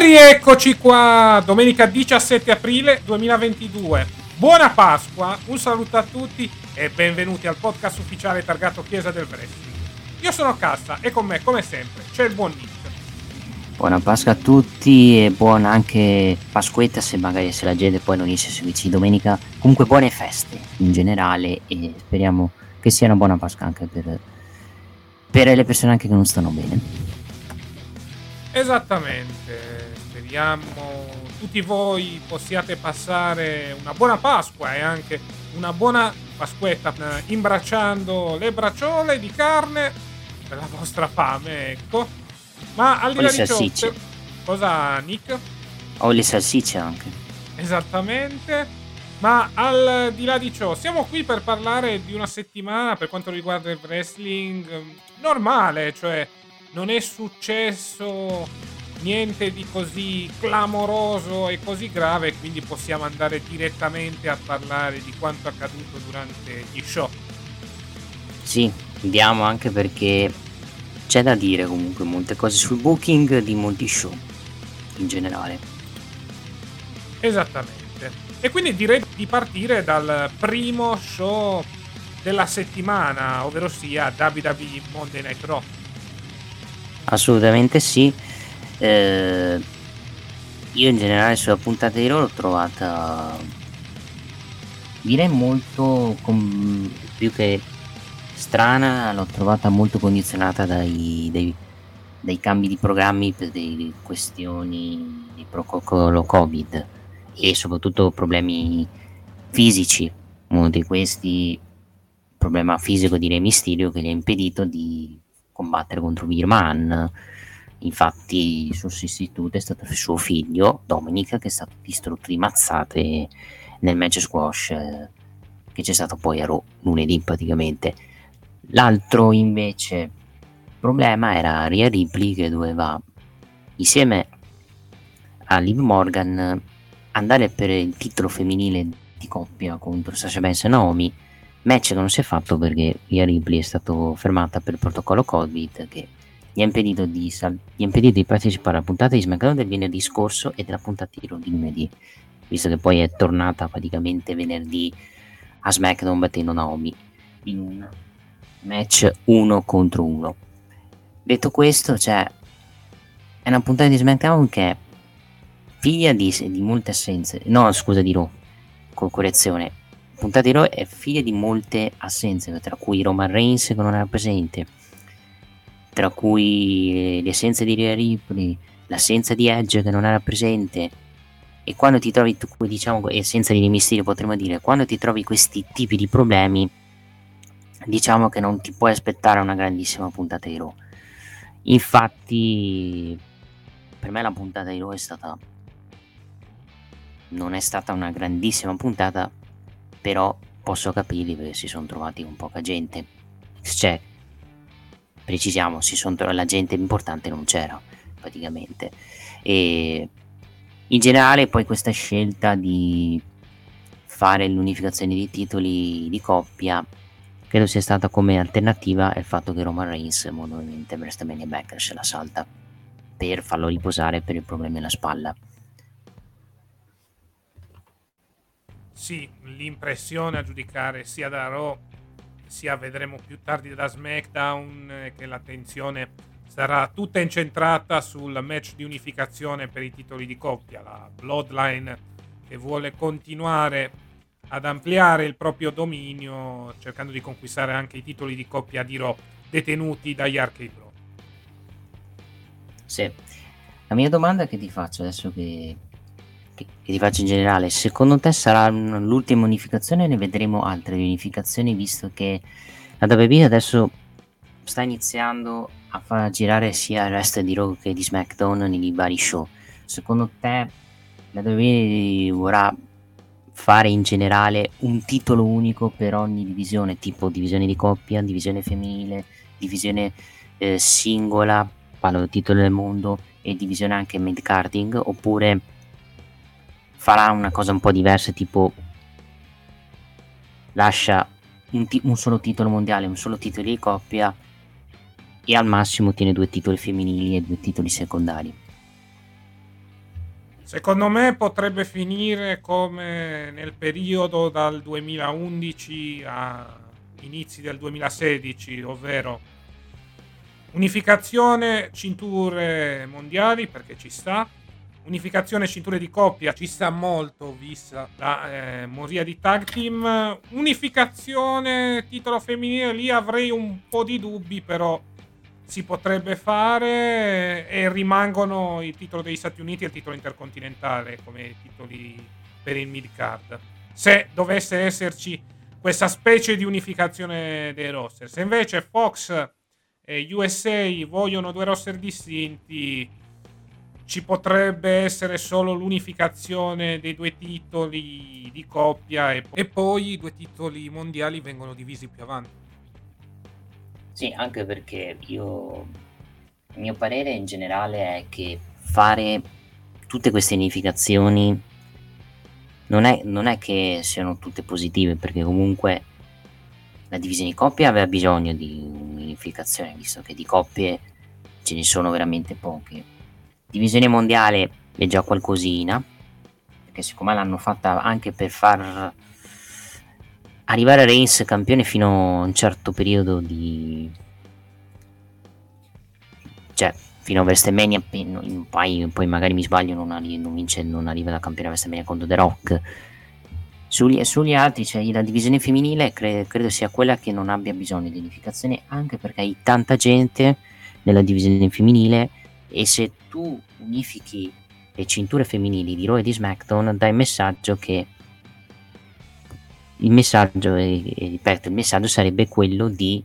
rieccoci qua, domenica 17 aprile 2022. Buona Pasqua, un saluto a tutti e benvenuti al podcast ufficiale targato Chiesa del Wrestling. Io sono Cassa e con me, come sempre, c'è il buon Nick. Buona Pasqua a tutti e buona anche Pasquetta se magari se la gente poi non inizia a seguirci domenica. Comunque buone feste in generale e speriamo che sia una buona Pasqua anche per, per le persone anche che non stanno bene. Esattamente, speriamo tutti voi possiate passare una buona Pasqua e anche una buona Pasquetta eh, imbracciando le bracciole di carne per la vostra fame, ecco. Ma al di là di ciò, cosa Nick? Ho le salsicce anche. Esattamente. Ma al di là di ciò, siamo qui per parlare di una settimana per quanto riguarda il wrestling ehm, normale, cioè non è successo niente di così clamoroso e così grave, quindi possiamo andare direttamente a parlare di quanto accaduto durante gli show. Sì, andiamo anche perché c'è da dire comunque molte cose sul booking di molti show in generale. Esattamente. E quindi direi di partire dal primo show della settimana, ovvero sia WWE Monday Night Raw. Assolutamente sì. Eh, io in generale sulla puntata di loro l'ho trovata direi molto com- più che strana, l'ho trovata molto condizionata dai, dai- dai cambi di programmi per delle questioni di protocollo Covid e soprattutto problemi fisici. Uno di questi, problema fisico di Re Mysterio che gli ha impedito di combattere contro Birman. Infatti, il suo sostituto è stato suo figlio Dominic, che è stato distrutto di mazzate nel match squash eh, che c'è stato poi a Raw lunedì praticamente. L'altro invece problema era Rhea Ripley che doveva insieme a Liv Morgan andare per il titolo femminile di coppia contro Sasha Banks e Naomi match che non si è fatto perché Rhea Ripley è stato fermata per il protocollo Covid che gli ha impedito di, sal- gli ha impedito di partecipare alla puntata di SmackDown del venerdì scorso e della puntata di Raw di lunedì visto che poi è tornata praticamente venerdì a SmackDown battendo Naomi in un match uno contro uno detto questo cioè una puntata di SmackDown che è figlia di, di molte assenze. No, scusa, di Raw, con correzione. Puntata di Raw è figlia di molte assenze, tra cui Roman Reigns che non era presente, tra cui le di Rhea Ripley, l'assenza di Edge che non era presente. E quando ti trovi, diciamo, essenza di Mysterio potremmo dire, quando ti trovi questi tipi di problemi, diciamo che non ti puoi aspettare una grandissima puntata di Raw. Infatti, per me la puntata di Raw è stata. Non è stata una grandissima puntata, però posso capirli perché si sono trovati con poca gente. Cioè, precisiamo, si sono la gente importante non c'era praticamente. E in generale, poi questa scelta di fare l'unificazione dei titoli di coppia credo sia stata come alternativa il fatto che Roman Reigns ovviamente WrestleMania Backlash la salta per farlo riposare per il problema alla spalla. Sì, l'impressione a giudicare sia da Raw sia vedremo più tardi da SmackDown eh, che l'attenzione sarà tutta incentrata sul match di unificazione per i titoli di coppia, la Bloodline che vuole continuare ad ampliare il proprio dominio, cercando di conquistare anche i titoli di coppia di Raw detenuti dagli Arcade Pro. Sì. La mia domanda che ti faccio adesso che, che, ti faccio in generale, secondo te sarà l'ultima unificazione ne vedremo altre unificazioni visto che la WWE adesso sta iniziando a far girare sia il resto di Raw che di SmackDown nei vari show. Secondo te la WWE vorrà fare in generale un titolo unico per ogni divisione, tipo divisione di coppia, divisione femminile, divisione eh, singola, parlo del titolo del mondo e divisione anche mid carding, oppure farà una cosa un po' diversa, tipo lascia un, t- un solo titolo mondiale, un solo titolo di coppia e al massimo tiene due titoli femminili e due titoli secondari. Secondo me potrebbe finire come nel periodo dal 2011 a inizi del 2016, ovvero unificazione cinture mondiali perché ci sta, unificazione cinture di coppia ci sta molto vista la eh, moria di tag team, unificazione titolo femminile lì avrei un po' di dubbi però si potrebbe fare e rimangono il titolo degli Stati Uniti e il titolo intercontinentale come titoli per il mid card. Se dovesse esserci questa specie di unificazione dei roster. Se invece Fox e USA vogliono due roster distinti, ci potrebbe essere solo l'unificazione dei due titoli di coppia e, e poi i due titoli mondiali vengono divisi più avanti. Sì, anche perché io, il mio parere in generale è che fare tutte queste unificazioni non è, non è che siano tutte positive, perché comunque la divisione di coppie aveva bisogno di un'unificazione, visto che di coppie ce ne sono veramente poche. Divisione mondiale è già qualcosina, perché siccome l'hanno fatta anche per far arrivare a Reigns campione fino a un certo periodo di cioè fino a WrestleMania poi, poi magari mi sbaglio non, arri- non, vince, non arriva da campione a WrestleMania contro The Rock. Sugli, sugli altri cioè la divisione femminile cre- credo sia quella che non abbia bisogno di unificazione anche perché hai tanta gente nella divisione femminile e se tu unifichi le cinture femminili di Raw e di SmackDown dai messaggio che il messaggio, e, e ripeto, il messaggio sarebbe quello di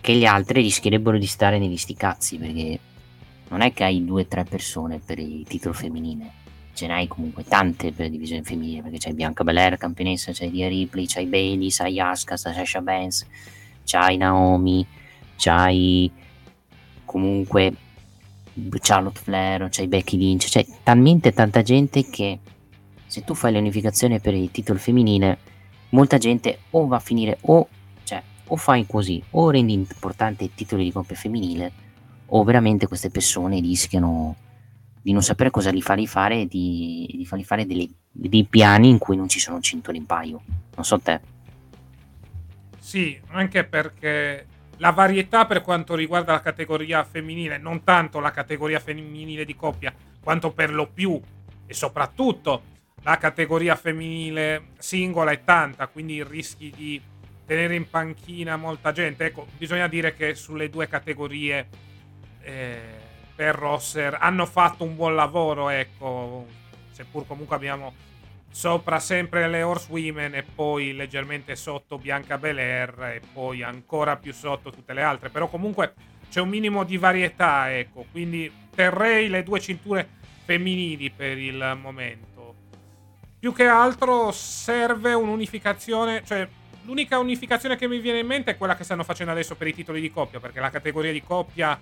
che gli altri rischierebbero di stare negli sticazzi perché non è che hai due o tre persone per il titolo femminile. Ce n'hai comunque tante per divisione femminile perché c'hai Bianca Belair campionessa c'hai Dia Ripley c'hai Bailey c'hai Asuka c'hai Sasha Banks c'hai Naomi c'hai comunque Charlotte Flair c'hai Becky Lynch c'è talmente tanta gente che se tu fai l'unificazione per il titolo femminile, molta gente o va a finire o, cioè, o fai così, o rendi importante il titolo di coppia femminile, o veramente queste persone rischiano di non sapere cosa li farli fare di, di farli fare delle, dei piani in cui non ci sono cinture in paio. Non so te. Sì, anche perché la varietà per quanto riguarda la categoria femminile, non tanto la categoria femminile di coppia, quanto per lo più e soprattutto la categoria femminile singola è tanta, quindi rischi di tenere in panchina molta gente. Ecco, bisogna dire che sulle due categorie eh, per Rosser hanno fatto un buon lavoro, ecco, seppur comunque abbiamo sopra sempre le Horsewomen e poi leggermente sotto Bianca Belair e poi ancora più sotto tutte le altre. Però comunque c'è un minimo di varietà, ecco. Quindi terrei le due cinture femminili per il momento. Più che altro serve un'unificazione, cioè l'unica unificazione che mi viene in mente è quella che stanno facendo adesso per i titoli di coppia, perché la categoria di coppia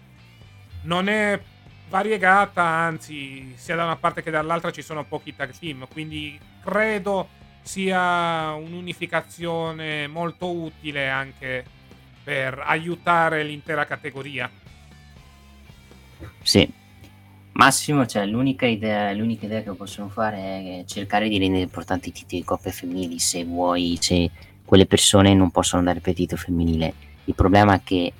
non è variegata, anzi, sia da una parte che dall'altra ci sono pochi tag team, quindi credo sia un'unificazione molto utile anche per aiutare l'intera categoria. Sì. Massimo, cioè, l'unica, idea, l'unica idea che possono fare è cercare di rendere importanti i titoli di coppia femminili se vuoi, se quelle persone non possono andare per il titolo femminile. Il problema è che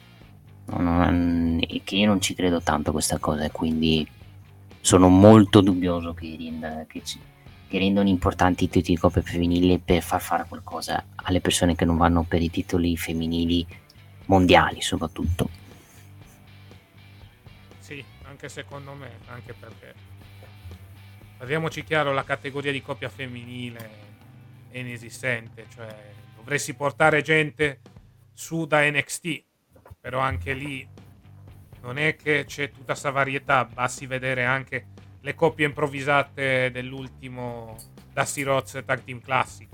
che io non ci credo tanto a questa cosa e quindi sono molto dubbioso che, renda, che, ci, che rendano importanti i titoli di coppia femminile per far fare qualcosa alle persone che non vanno per i titoli femminili mondiali soprattutto. Sì, anche secondo me, anche perché parliamoci chiaro, la categoria di coppia femminile è inesistente, cioè dovresti portare gente su da NXT però anche lì non è che c'è tutta questa varietà, basti vedere anche le coppie improvvisate dell'ultimo Dusty Rhodes Tag Team Classic.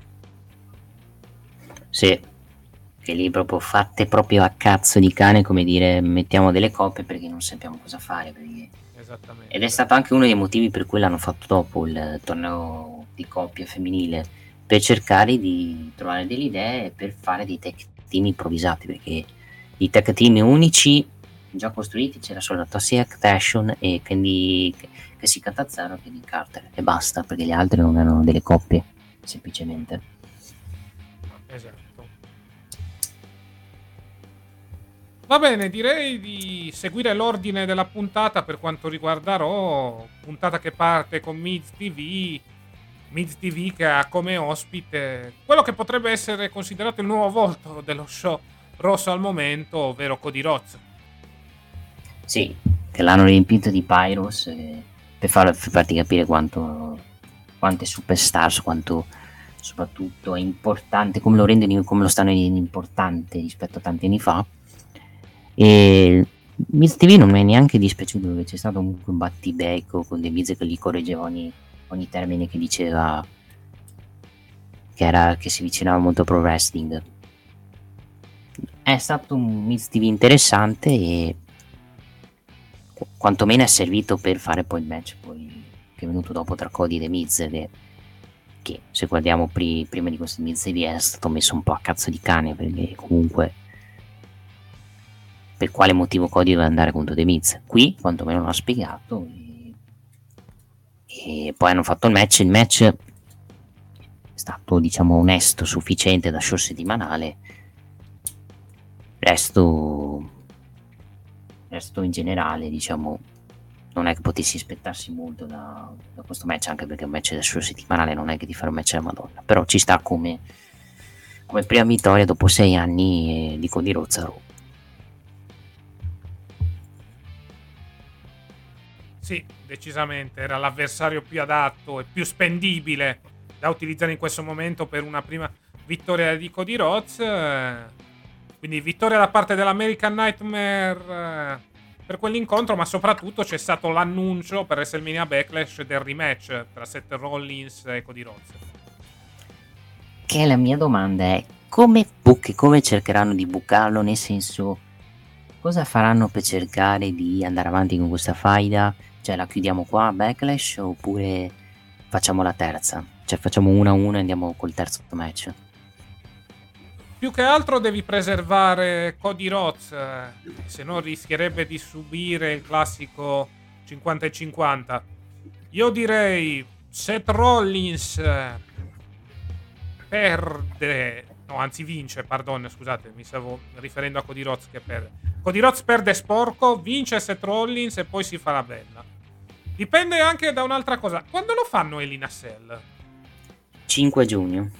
Sì, che lì proprio fatte proprio a cazzo di cane, come dire, mettiamo delle coppie perché non sappiamo cosa fare. Perché... Esattamente. Ed è stato anche uno dei motivi per cui l'hanno fatto dopo il torneo di coppia femminile, per cercare di trovare delle idee per fare dei tag team improvvisati, perché i tech team unici già costruiti c'era solo Toxic Action e Candy che si catazzaro e Candy Carter e basta perché gli altri non erano delle coppie semplicemente. Esatto. Va bene, direi di seguire l'ordine della puntata per quanto riguarda Raw, puntata che parte con Miz TV, Miz TV che ha come ospite quello che potrebbe essere considerato il nuovo volto dello show rosso al momento, ovvero Cody. Sì, che l'hanno riempito di Pyros eh, per, far, per farti capire quanto, quante superstars, quanto soprattutto è importante, come lo rendono, come lo stanno rendendo importante rispetto a tanti anni fa. E Miz TV non mi è neanche dispiaciuto perché c'è stato un battibecco con De Miz che gli correggeva ogni, ogni termine che diceva che, era, che si avvicinava molto a pro wrestling è stato un mix interessante e quantomeno è servito per fare poi il match poi, che è venuto dopo tra Cody e Miz che, che se guardiamo pri, prima di questo Miz è stato messo un po' a cazzo di cane perché comunque per quale motivo Cody doveva andare contro The Miz? Qui quantomeno l'ha spiegato e, e poi hanno fatto il match il match è stato diciamo onesto sufficiente da show settimanale resto, resto in generale, diciamo, non è che potessi aspettarsi molto da, da questo match, anche perché un match del suo settimanale non è che di fare un match alla Madonna, però ci sta come, come prima vittoria dopo sei anni eh, di Cody. Sì, decisamente era l'avversario più adatto e più spendibile da utilizzare in questo momento per una prima vittoria di Cody Rhodes. Quindi vittoria da parte dell'American Nightmare eh, per quell'incontro, ma soprattutto c'è stato l'annuncio per WrestleMania Backlash del rematch tra Seth Rollins e Cody Rhodes. Che la mia domanda è come, buc- come cercheranno di bucarlo, nel senso cosa faranno per cercare di andare avanti con questa faida? Cioè la chiudiamo qua Backlash oppure facciamo la terza? Cioè facciamo una a una e andiamo col terzo match? Più che altro devi preservare Cody Rhodes, eh, se no rischierebbe di subire il classico 50 50. Io direi Seth Rollins eh, perde No, anzi vince, pardon, scusate, mi stavo riferendo a Cody Rhodes che perde. Cody Rhodes perde sporco, vince Seth Rollins e poi si fa la bella. Dipende anche da un'altra cosa. Quando lo fanno Elina Cell? 5 giugno.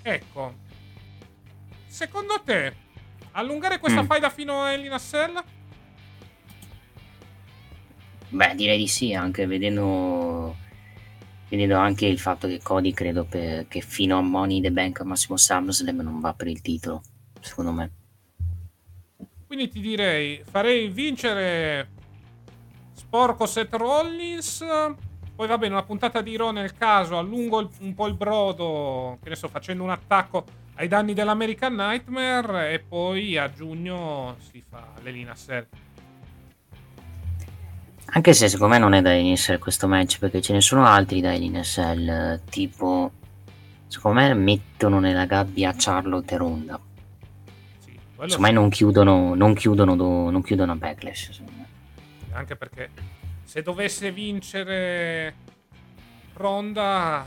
Ecco. Secondo te, allungare questa Mm. faida fino a Elina Cell? Beh, direi di sì, anche vedendo, vedendo anche il fatto che Cody credo per- che fino a Money in the Bank al massimo SummerSlam non va per il titolo, secondo me. Quindi ti direi, farei vincere sporco Seth Rollins. Poi va bene, una puntata di Raw nel caso, allungo il- un po' il brodo, che ne so, facendo un attacco ai danni dell'American Nightmare e poi a giugno si fa l'Elina Cell. Anche se secondo me non è da iniziare questo match perché ce ne sono altri da eh, tipo secondo me mettono nella gabbia Charlotte e Ronda. Sì, Secondo me non chiudono, non chiudono, do- non chiudono a Backlash. secondo me. sì, anche perché se dovesse vincere Ronda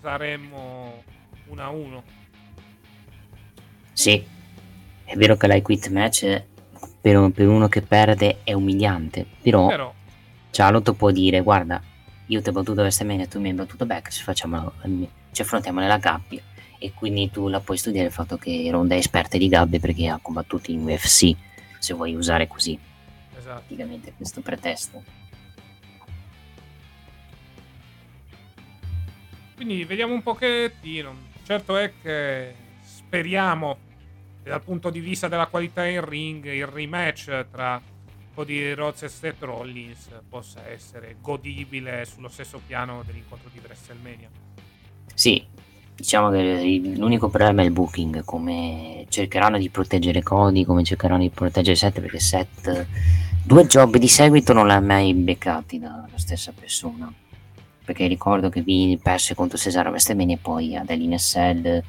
saremmo 1-1. Sì, è vero che l'high quit match è- per, per uno che perde è umiliante, però Però Charlotte può dire guarda io ti ho battuto WrestleMania e tu mi hai battuto Backlash, facciamo, ci affrontiamo nella gabbia e quindi tu la puoi studiare il fatto che Ronda è esperta di gabbie perché ha combattuto in UFC, se vuoi usare così esatto. praticamente questo pretesto. Quindi vediamo un pochettino. Certo è che speriamo che dal punto di vista della qualità in ring il rematch tra Cody Rhodes e Rollins possa essere godibile sullo stesso piano dell'incontro di WrestleMania. Sì, diciamo che l'unico problema è il booking, come cercheranno di proteggere Cody, come cercheranno di proteggere Seth, perché Seth due job di seguito non l'ha mai beccati dalla stessa persona. Perché ricordo che vi perse contro Cesaro a WrestleMania e poi ad Cell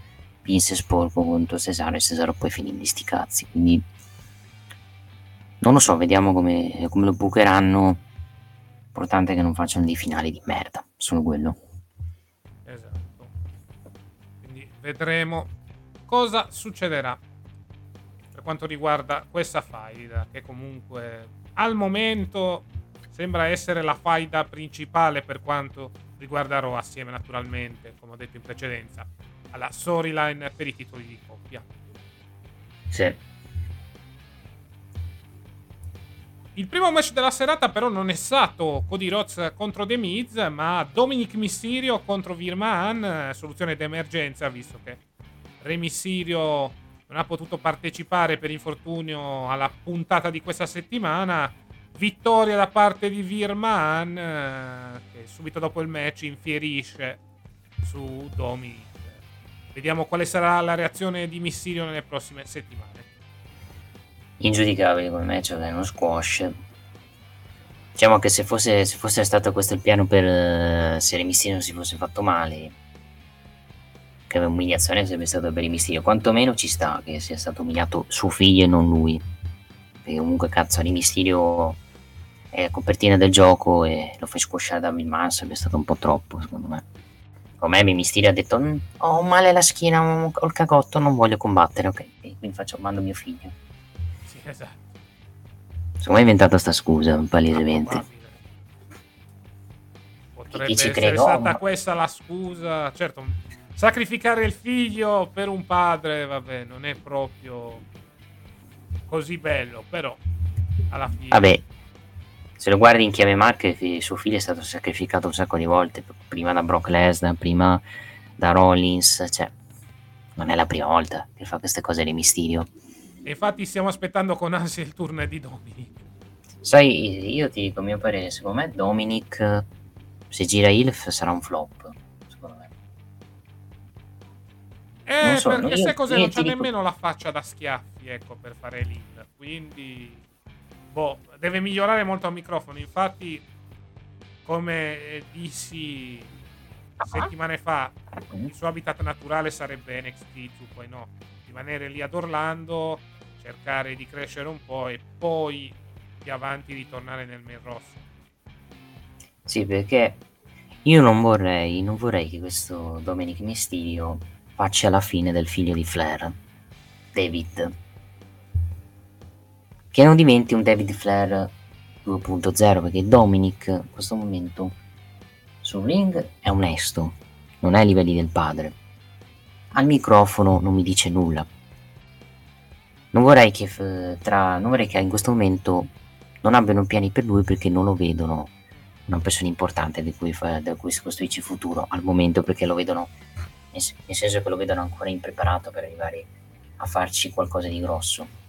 vinse sporco contro Cesaro e Cesaro poi finì in sti cazzi, quindi non lo so, vediamo come, come lo bookeranno. Importante è che non facciano dei finali di merda, solo quello. Esatto. Quindi vedremo cosa succederà per quanto riguarda questa faida, che comunque al momento sembra essere la faida principale per quanto riguarda Raw, assieme naturalmente, come ho detto in precedenza, alla storyline per i titoli di coppia. Sì. Il primo match della serata però non è stato Cody Rhodes contro The Miz, ma Dominic Mysterio contro Virman, soluzione d'emergenza, visto che Re Mysterio non ha potuto partecipare per infortunio alla puntata di questa settimana. Vittoria da parte di Virman, eh, che subito dopo il match infierisce su Dominic. Vediamo quale sarà la reazione di Mysterio nelle prossime settimane. ingiudicabile come match è uno squash diciamo che se fosse, se fosse stato questo il piano per eh, se non si fosse fatto male che umiliazione sarebbe stato per Remistino quantomeno ci sta che sia stato umiliato suo figlio e non lui perché comunque cazzo è la copertina del gioco e lo fai squashare da Milman sarebbe stato un po' troppo secondo me come me Mysterio ha detto "Mm, ho male alla schiena ho il cagotto non voglio combattere ok quindi faccio mando mio figlio Sì, esatto. Secondo me è inventata sta scusa, palesemente. Probabile. Potrebbe essere crede, stata ma- questa la scusa. Certo, sacrificare il figlio per un padre, vabbè, non è proprio così bello, però alla fine... Vabbè, se lo guardi in chiave marche, fi- suo figlio è stato sacrificato un sacco di volte, prima da Brock Lesnar, prima da Rollins, cioè non è la prima volta che fa queste cose di Mysterio. E infatti stiamo aspettando con ansia il turno di Dominic. Sai, io ti dico il mio parere, secondo me Dominic, se gira Ilf sarà un flop, secondo me. Eh, Non so, perché sai cos'è? Non c'ha dico- nemmeno la faccia da schiaffi, ecco, per fare l'in. Quindi, boh, deve migliorare molto al microfono. Infatti, come dissi settimane fa, il suo habitat naturale sarebbe NXT 2.0. Rimanere lì ad Orlando, cercare di crescere un po' e poi più avanti ritornare nel main roster. Sì, perché io non vorrei, non vorrei che questo Dominic Mysterio faccia alla fine del figlio di Flair, David. Che non diventi un David Flair 2.0 perché Dominic in questo momento sul ring è onesto, non è ai livelli del padre. Al microfono non mi dice nulla. Non vorrei che, tra, non vorrei che in questo momento non abbiano piani per lui perché non lo vedono una persona importante di cui, da cui si costruisce il futuro al momento perché lo vedono nel senso che lo vedono ancora impreparato per arrivare a farci qualcosa di grosso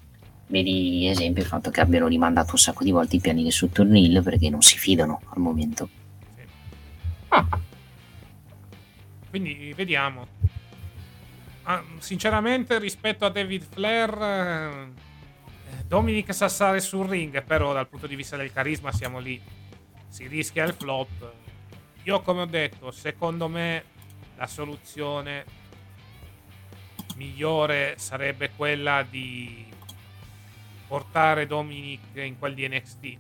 vedi esempio il fatto che abbiano rimandato un sacco di volte i piani del Super Hill perché non si fidano al momento ah. quindi vediamo ah, sinceramente rispetto a David Flair eh, Dominic sa stare sul ring però dal punto di vista del carisma siamo lì si rischia il flop. Io come ho detto, secondo me la soluzione migliore sarebbe quella di portare Dominic in quel di NXT.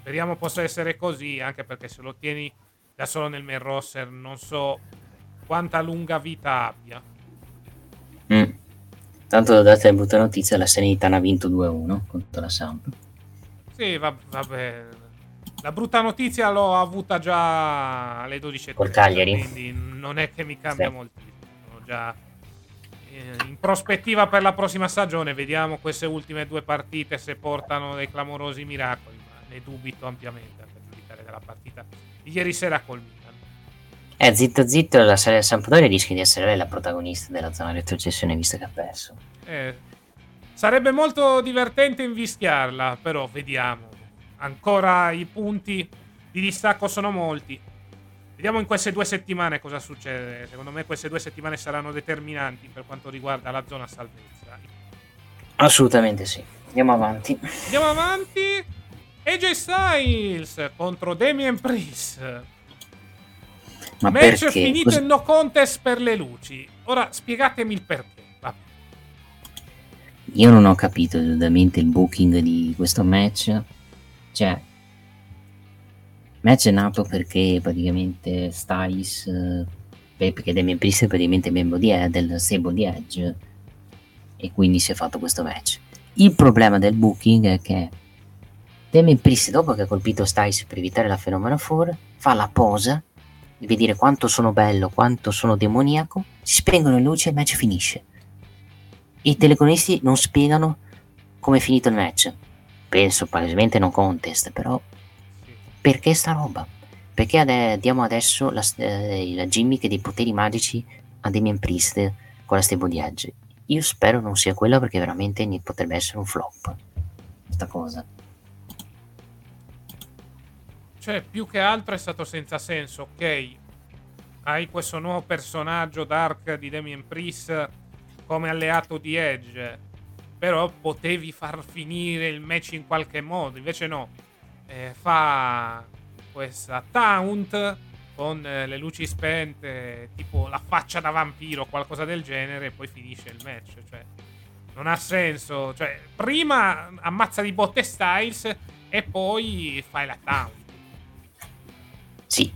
Speriamo possa essere così, anche perché se lo tieni da solo nel main roster non so quanta lunga vita abbia. Mm. Tanto date la brutta notizia, la Serenitana ha vinto 2-1 contro la Samp. Sì, va- vabbè, la brutta notizia l'ho avuta già alle 12.30. Col Cagliari. Quindi non è che mi cambia sì. moltissimo. Già in prospettiva per la prossima stagione. Vediamo queste ultime due partite se portano dei clamorosi miracoli. Ma ne dubito ampiamente per giudicare della partita di ieri sera col Milan. Eh, zitto zitto, la serie Sampdoria rischia di essere lei la protagonista della zona retrocessione visto che ha perso. Eh, sarebbe molto divertente invischiarla, però vediamo ancora i punti di distacco sono molti. Vediamo in queste due settimane cosa succede. Secondo me queste due settimane saranno determinanti per quanto riguarda la zona salvezza. Assolutamente sì. Andiamo avanti. Andiamo avanti. AJ Styles contro Damien Priest. Ma Match perché? finito Cos- in no contest per le luci. Ora spiegatemi il perché. Vabbè. Io non ho capito esattamente il booking di questo match cioè, match è nato perché praticamente Styles, eh, perché Damien Priest è praticamente membro di, del stable di Edge e quindi si è fatto questo match. Il problema del booking è che Damien Priest, dopo che ha colpito Styles per evitare la Phenomena 4, fa la posa, deve dire quanto sono bello, quanto sono demoniaco, si spengono le luci e il match finisce. I telecronisti non spiegano come è finito il match penso palesemente non contest, però perché sta roba? Perché ade- diamo adesso la, eh, la gimmick dei poteri magici a Damien Priest con la stable di Edge? Io spero non sia quella perché veramente potrebbe essere un flop. Questa cosa. Cioè, più che altro è stato senza senso, ok? Hai questo nuovo personaggio dark di Damien Priest come alleato di Edge però potevi far finire il match in qualche modo. Invece no, eh, fa questa taunt con eh, le luci spente, tipo la faccia da vampiro, qualcosa del genere, e poi finisce il match. Cioè, non ha senso. Cioè, prima ammazza di botte Styles e poi fai la taunt. Sì,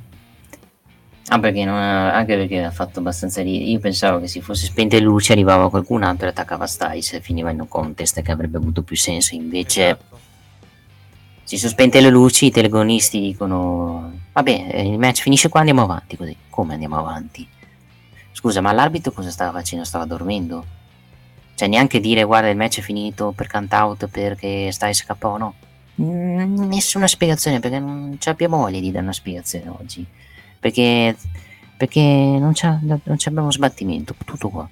Ah, perché non, anche perché ha fatto abbastanza ridere. Io pensavo che se fosse spente le luci arrivava qualcun altro e attaccava Styles e finiva in un contest che avrebbe avuto più senso. Invece, esatto. Si sono spente le luci, i telegonisti dicono: Vabbè, il match finisce qua, andiamo avanti. Così, come andiamo avanti? Scusa, ma l'arbitro cosa stava facendo? Stava dormendo? Cioè, neanche dire: Guarda, il match è finito per count out perché Styles KO, no? Nessuna spiegazione perché non abbiamo voglia di dare una spiegazione oggi perché, perché non, non abbiamo sbattimento, tutto qua.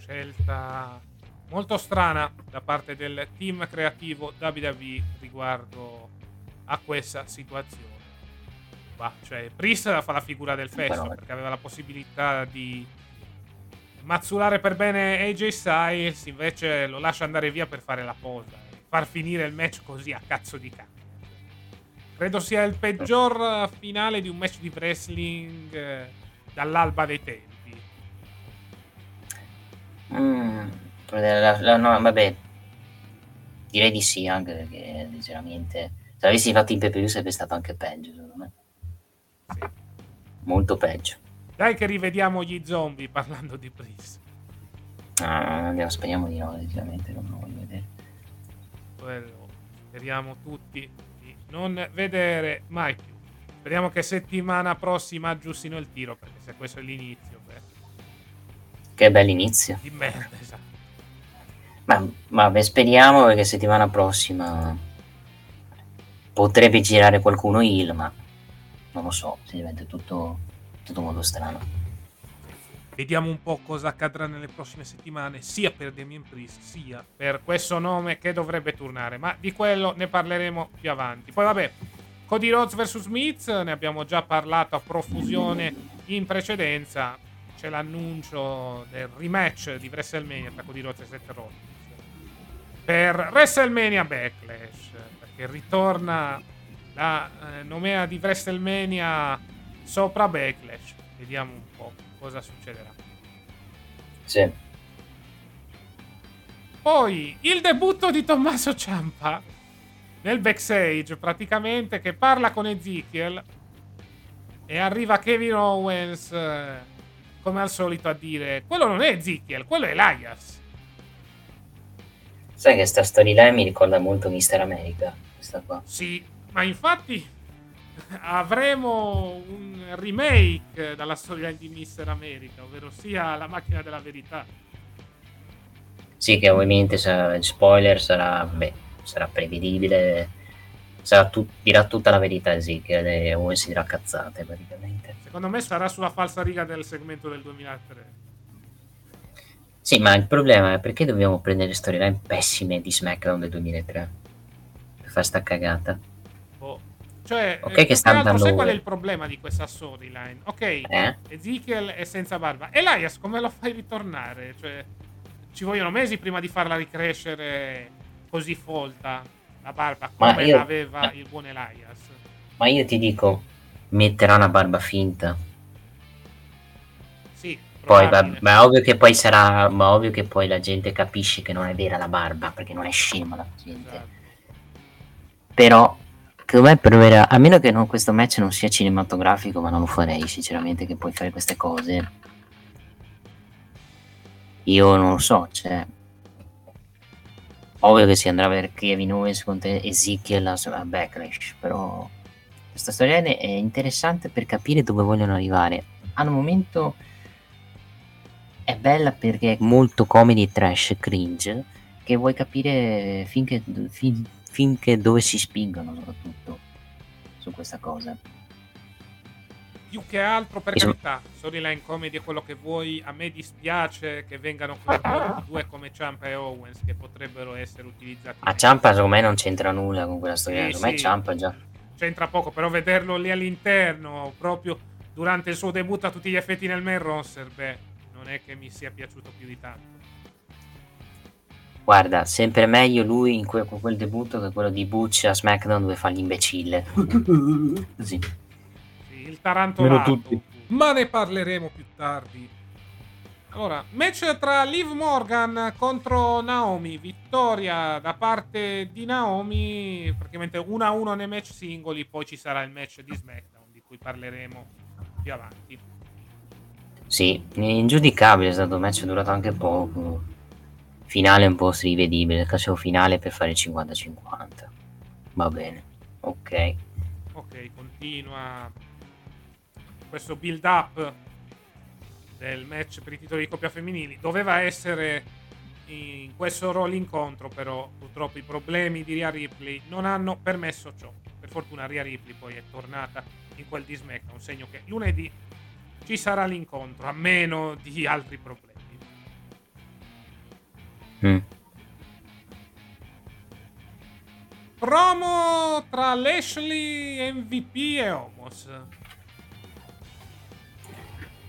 Scelta molto strana da parte del team creativo WWE riguardo a questa situazione. Bah, cioè, Priest fa la figura del fesso perché aveva la possibilità di mazzulare per bene AJ Styles, invece lo lascia andare via per fare la posa, far finire il match così a cazzo di cazzo. Credo sia il peggior finale di un match di wrestling eh, dall'alba dei tempi. Mm, la, la, no, vabbè, direi di sì, anche perché sinceramente se avessi fatto in PPU sarebbe stato anche peggio, secondo me. Sì. Molto peggio. Dai che rivediamo gli zombie parlando di Breeze. Ah, andiamo, speriamo di no, effettivamente non lo voglio vedere. Quello speriamo tutti di non vedere mai più. Speriamo che settimana prossima aggiustino il tiro, perché se questo è l'inizio, beh, Che bell'inizio. di merda, esatto. Ma, beh, speriamo che settimana prossima potrebbe girare qualcuno il, ma non lo so, si diventa tutto, tutto molto strano. Vediamo un po' cosa accadrà nelle prossime settimane, sia per Damien Priest, sia per questo nome che dovrebbe tornare. Ma di quello ne parleremo più avanti. Poi vabbè, Cody Rhodes vs Smith, ne abbiamo già parlato a profusione in precedenza. C'è l'annuncio del rematch di WrestleMania tra Cody Rhodes e Seth Rollins. Per WrestleMania Backlash, perché ritorna la eh, nomea di WrestleMania sopra Backlash. Vediamo un po' cosa succederà. Sì. Poi il debutto di Tommaso Ciampa nel backstage, praticamente, che parla con Ezekiel e arriva Kevin Owens eh, come al solito a dire quello non è Ezekiel, quello è Elias. Sai che sta storyline mi ricorda molto Mister America, questa qua. Sì, ma infatti avremo un remake dalla storia di Mister America, ovvero sia la macchina della verità. Sì, che ovviamente sarà, il spoiler sarà, beh, sarà prevedibile, sarà tu- dirà tutta la verità sì, che le Owens si dirà cazzate praticamente. Secondo me sarà sulla falsa riga del segmento del 2003. Sì, ma il problema è perché dobbiamo prendere storyline pessime di SmackDown del 2003 per fare sta cagata. Boh. Cioè, Ok eh, che sta andando sai qual è il problema di questa storyline? Ok, Eh? Ezekiel è senza barba. Elias, come lo fai ritornare? Cioè, ci vogliono mesi prima di farla ricrescere così folta la barba, Ma come io- l'aveva il buon Elias. Ma io ti dico, metterà una barba finta. Poi, va- ma ovvio che poi sarà, ma ovvio che poi la gente capisce che non è vera la barba, perché non è scema la gente. Esatto. Però, secondo me proverà, a meno che non- questo match non sia cinematografico, ma non lo farei sinceramente, che puoi fare queste cose. Io non lo so, cioè... Ovvio che si andrà a vedere Kevin Owens contro Ezekiel a a Backlash, però questa storia è interessante per capire dove vogliono arrivare. Al momento è bella perché è molto comedy e trash cringe, che vuoi capire finché, fin- finché dove si spingono soprattutto su questa cosa. Più che altro, per carità, storyline comedy è quello che vuoi. A me dispiace che vengano coinvolti due come Ciampa e Owens, che potrebbero essere utilizzati. A. Ciampa secondo me non c'entra nulla con quella storia, Sì, secondo me sì. Ciampa già... c'entra poco, però vederlo lì all'interno, proprio durante il suo debutto a tutti gli effetti nel main roster, beh, non è che mi sia piaciuto più di tanto. Guarda, sempre meglio lui in que- con quel debutto che quello di Butch a SmackDown dove fa l'imbecille. Così. Sì, il tarantolato. Ma ne parleremo più tardi. Allora, match tra Liv Morgan contro Naomi, vittoria da parte di Naomi, praticamente 1-1 nei match singoli, poi ci sarà il match di SmackDown di cui parleremo più avanti. Sì, ingiudicabile è stato un match, durato anche poco. Finale un po' rivedibile, caso finale per fare il 50-50. Va bene, ok. Ok, continua questo build up del match per i titoli di coppia femminili. Doveva essere in questo roll incontro, però purtroppo i problemi di Rhea Ripley non hanno permesso ciò. Per fortuna Rhea Ripley poi è tornata in quel di SmackDown, segno che lunedì ci sarà l'incontro, a meno di altri problemi. Mm. Promo tra Lashley, MVP e Homos.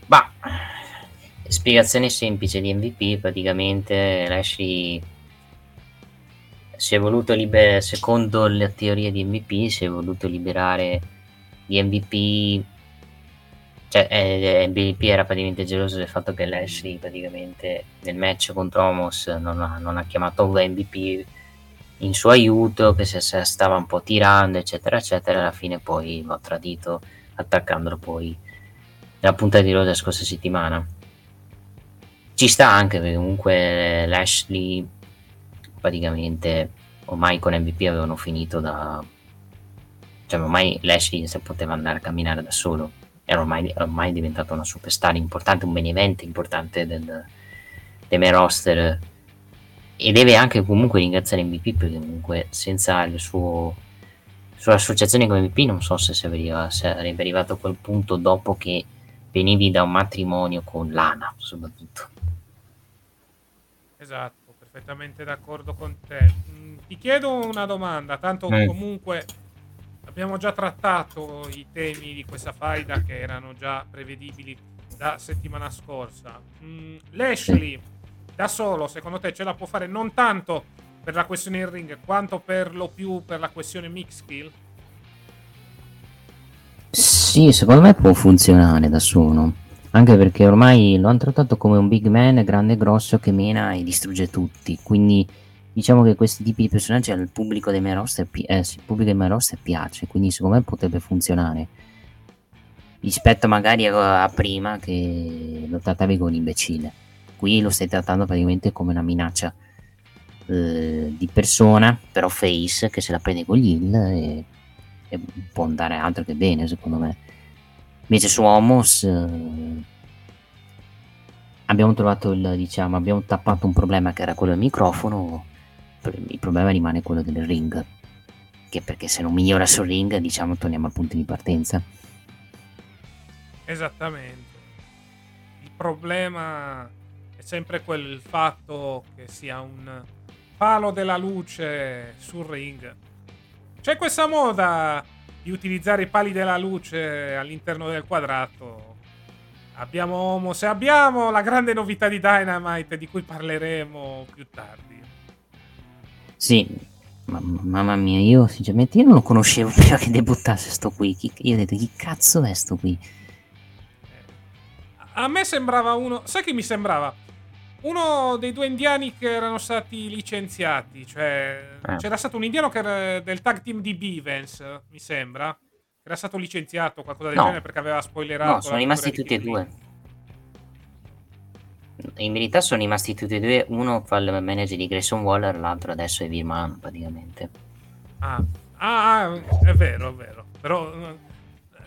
Bah, spiegazione semplice di MVP, praticamente Lashley si è voluto liberare, secondo la teoria di MVP, si è voluto liberare di MVP, cioè eh, MVP era praticamente geloso del fatto che Lashley praticamente nel match contro Homos non ha, non ha chiamato MVP in suo aiuto, che se, se stava un po' tirando, eccetera, eccetera, alla fine poi l'ha tradito attaccandolo poi della puntata di Raw della scorsa settimana. Ci sta anche perché comunque Lashley praticamente ormai con MVP avevano finito da... Cioè ormai Lashley si poteva andare a camminare da solo. Era ormai, ormai diventato una superstar importante, un benevente importante del, del main roster. E deve anche comunque ringraziare MVP perché comunque senza il suo sua associazione come MVP non so se sarebbe, arrivato a quel punto dopo che venivi da un matrimonio con Lana soprattutto. Esatto perfettamente d'accordo con te. Mm, ti chiedo una domanda tanto mm. comunque abbiamo già trattato i temi di questa faida che erano già prevedibili da settimana scorsa mm, Lashley da solo, secondo te ce la può fare non tanto per la questione in ring, quanto per lo più per la questione mix skill? Sì, secondo me può funzionare da solo. Anche perché ormai lo hanno trattato come un big man grande e grosso che mena e distrugge tutti. Quindi diciamo che questi tipi di personaggi al pubblico dei miei roster, eh, il pubblico dei miei roster piace. Quindi secondo me potrebbe funzionare. Rispetto magari a, a prima che lo trattavi come un imbecille qui lo stai trattando praticamente come una minaccia eh, di persona, però face, che se la prende con gli heal e, e, può andare altro che bene, secondo me. Invece su Homos eh, abbiamo trovato il, diciamo, abbiamo tappato un problema che era quello del microfono, il problema rimane quello del ring. Che perché se non migliora sul ring, diciamo, torniamo al punto di partenza. Esattamente. Il problema sempre quel fatto che sia un palo della luce sul ring. C'è questa moda di utilizzare i pali della luce all'interno del quadrato. Abbiamo, se abbiamo la grande novità di Dynamite di cui parleremo più tardi. Sì, ma, mamma mia, io sinceramente io non lo conoscevo prima che debuttasse sto qui. Chi, io ho detto chi cazzo è sto qui? A me sembrava uno. Sai che mi sembrava? uno dei due indiani che erano stati licenziati, cioè eh. c'era stato un indiano che era del tag team di Bivens, mi sembra, che era stato licenziato, qualcosa del no. genere perché aveva spoilerato. No, sono rimasti tutti e due. In verità sono rimasti tutti e due, uno fa il manager di Grayson Waller, l'altro adesso è Virman praticamente. Ah. ah, è vero, è vero, però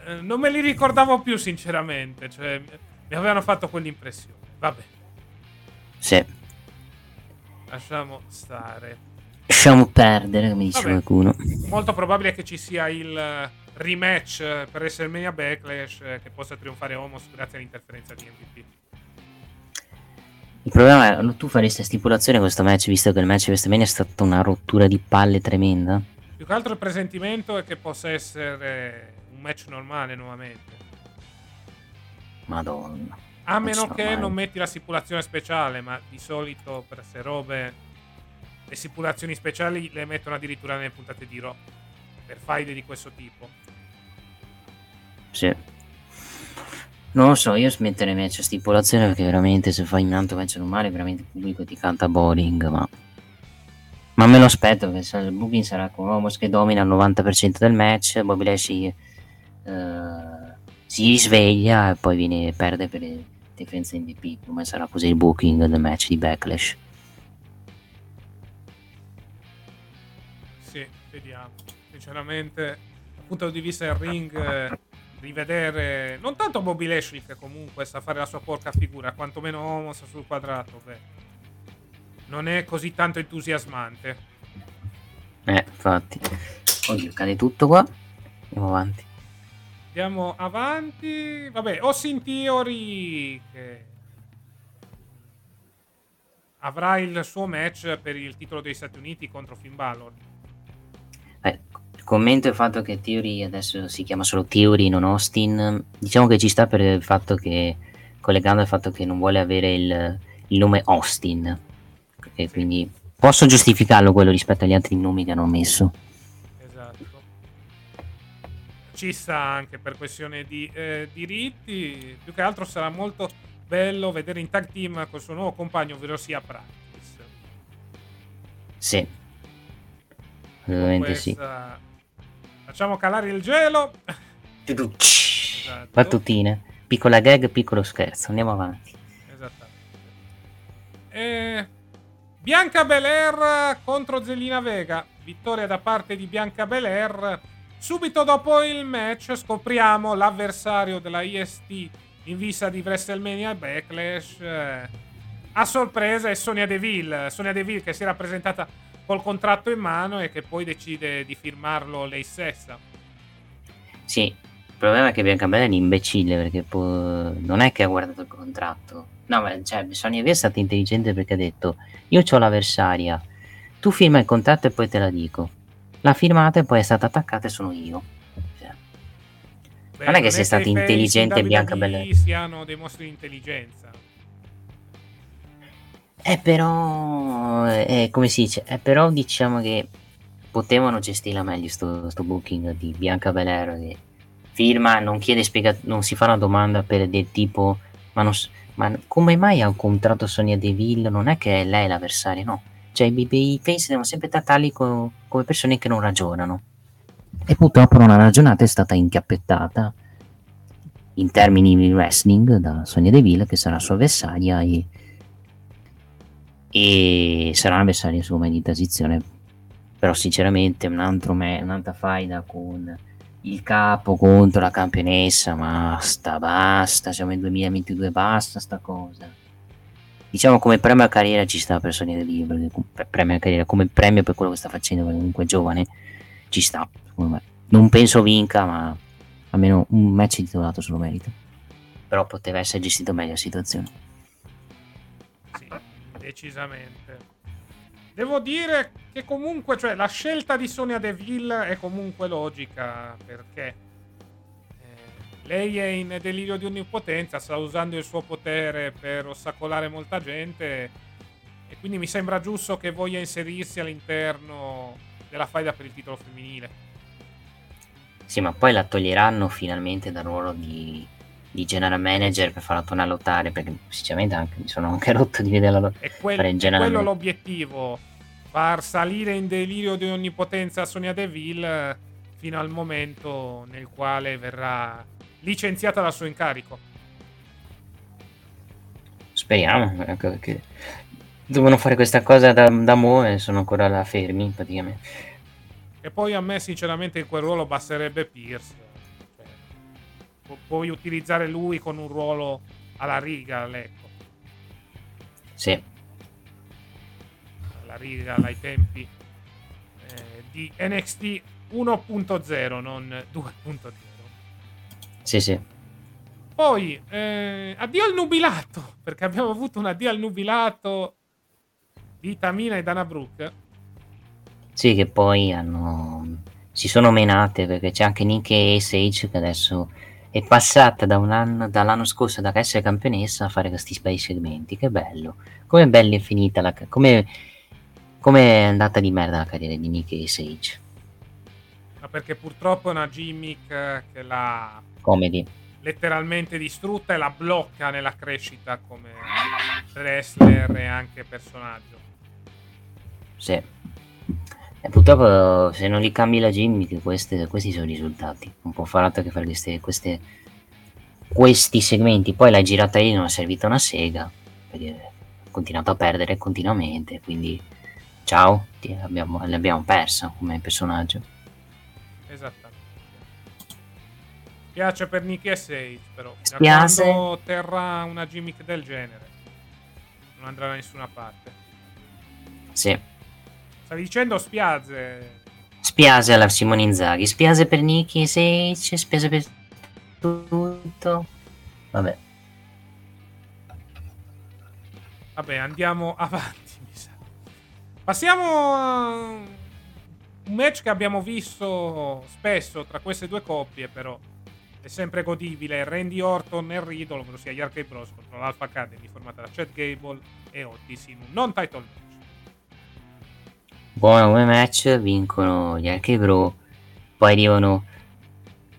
eh, non me li ricordavo più sinceramente, cioè mi avevano fatto quell'impressione. Vabbè. Sì. Lasciamo stare. Lasciamo perdere, come dice Vabbè, qualcuno. Molto probabile che ci sia il eh, rematch per WrestleMania Backlash eh, che possa trionfare Homos grazie all'interferenza di MVP. Il problema è, tu faresti stipulazione questo match visto che il match di WrestleMania è stata una rottura di palle tremenda? Più che altro il presentimento è che possa essere un match normale nuovamente. Madonna. A meno che non metti la stipulazione speciale, ma di solito per queste robe le stipulazioni speciali le mettono addirittura nelle puntate di Raw per faide di questo tipo. Sì. Non lo so, io smetterei match a stipulazione perché veramente se fai un altro match normale veramente il pubblico ti canta boring, ma... Ma me lo aspetto perché il booking sarà con Homos che domina il 90% del match, Bobby Lashley uh, si sveglia e poi viene, perde per difensa MVP, come sarà così il booking del match di Backlash. Sì, vediamo. Sinceramente, dal punto di vista del ring, eh, rivedere non tanto Bobby Lashley che comunque sa fare la sua porca figura, quantomeno Homos sul quadrato, beh, non è così tanto entusiasmante. Eh, infatti. Oddio, cade tutto qua. Andiamo avanti. Andiamo avanti. Vabbè, Austin Theory che avrà il suo match per il titolo degli Stati Uniti contro Finn Balor. Commento il fatto che Theory adesso si chiama solo Theory, non Austin. Diciamo che ci sta per il fatto che, collegando il fatto che non vuole avere il, il nome Austin. E quindi posso giustificarlo quello rispetto agli altri nomi che hanno messo ci sta anche per questione di eh, diritti. Più che altro sarà molto bello vedere in tag team col suo nuovo compagno, ovvero sia Practice. Sì. Ovviamente sì. Facciamo calare il gelo. esatto. Battutine. piccola gag, piccolo scherzo. Andiamo avanti. Esattamente. Eh, Bianca Belair contro Zelina Vega. Vittoria da parte di Bianca Belair. Subito dopo il match scopriamo l'avversario della IST in vista di WrestleMania Backlash. Eh, a sorpresa è Sonia Deville. Sonia Deville che si era presentata col contratto in mano e che poi decide di firmarlo lei stessa. Sì, il problema è che Bianca Belair è un imbecille perché po- non è che ha guardato il contratto. No, ma cioè, Sonia Deville è stata intelligente perché ha detto io ho l'avversaria, tu firma il contratto e poi te la dico. L'ha firmata e poi è stata attaccata e sono io. Cioè, Beh, Non è che sei stata intelligente in Bianca Belair. siano dei mostri di intelligenza. Eh, però, eh, come si dice, eh, però diciamo che potevano gestirla meglio sto, booking di Bianca Belair che firma, non chiede spiegazioni, non si fa una domanda per del tipo, ma, non ma come mai ha un contratto Sonia Deville? Non è che è lei l'avversaria, no. Cioè i, i face devono sempre trattarli co- come persone che non ragionano. E purtroppo non ha ragionato, è stata inchiappettata in termini di wrestling da Sonia Deville che sarà sua avversaria e e sarà un avversario secondo di transizione. Però sinceramente un altro me- un'altra faida con il capo contro la campionessa basta basta siamo nel 2022 basta sta cosa. Diciamo come premio a carriera ci sta per Sonia pre- premio a carriera come premio per quello che sta facendo comunque giovane ci sta me. Non penso vinca ma almeno un match titolato se lo merita. Però poteva essere gestito meglio la situazione. Sì, decisamente. Devo dire che comunque, cioè, la scelta di Sonia Deville è comunque logica perché eh, lei è in delirio di onnipotenza, sta usando il suo potere per ostacolare molta gente e quindi mi sembra giusto che voglia inserirsi all'interno della faida per il titolo femminile. Sì, ma poi la toglieranno finalmente dal ruolo di, di general manager per farla tornare a lottare, perché sinceramente anche, mi sono anche rotto di vederla È, quel- fare è general quello manager. l'obiettivo. Far salire in delirio di onnipotenza Sonia Deville eh, fino al momento nel quale verrà licenziata dal suo incarico. Speriamo, anche perché devono fare questa cosa da, da mo' e sono ancora là fermi praticamente. E poi a me, sinceramente, in quel ruolo basterebbe Pierce. Pu- puoi utilizzare lui con un ruolo alla riga, ecco. Sì, Alla riga, ai tempi eh, di NXT 1.0, non 2.0. sì, sì. Poi, eh, addio al nubilato, perché abbiamo avuto un addio al nubilato di Tamina e Dana Brooke. Sì, che poi hanno si sono menate perché c'è anche Nick Sage che adesso è passata da un anno, dall'anno scorso da essere campionessa a fare questi bei segmenti. Che bello! Come bella è finita la come come è andata di merda la carriera di Nick Sage. Ma perché purtroppo è una gimmick eh, che l'ha Comedy. letteralmente distrutta e la blocca nella crescita come wrestler e anche personaggio. Sì. E purtroppo se non li cambi la gimmick, queste- questi sono i risultati. Non può fare altro che fare queste, queste- questi segmenti. Poi l'hai girata lì, non è servita una sega. Perché ha continuato a perdere continuamente. Quindi ciao, ti abbiamo, l'abbiamo persa come personaggio. Esattamente. Spiace per Nicky e Sage, però. Spiace. quando terrà una gimmick del genere, non andrà da nessuna parte. Sì. Stavi dicendo spiazze. Spiase alla Simone Inzaghi. Spiase per Nicky Sage, spiase per tutto. Vabbè. Vabbè, andiamo avanti, mi sa. Passiamo a un match che abbiamo visto spesso tra queste due coppie, però è sempre godibile. Randy Orton e Riddle, ovvero sia gli Arcade Bros contro l'Alpha Academy, formata da Chad Gable e Otis in un non-title match. Buono come match, vincono gli Arcade Bro, poi arrivano,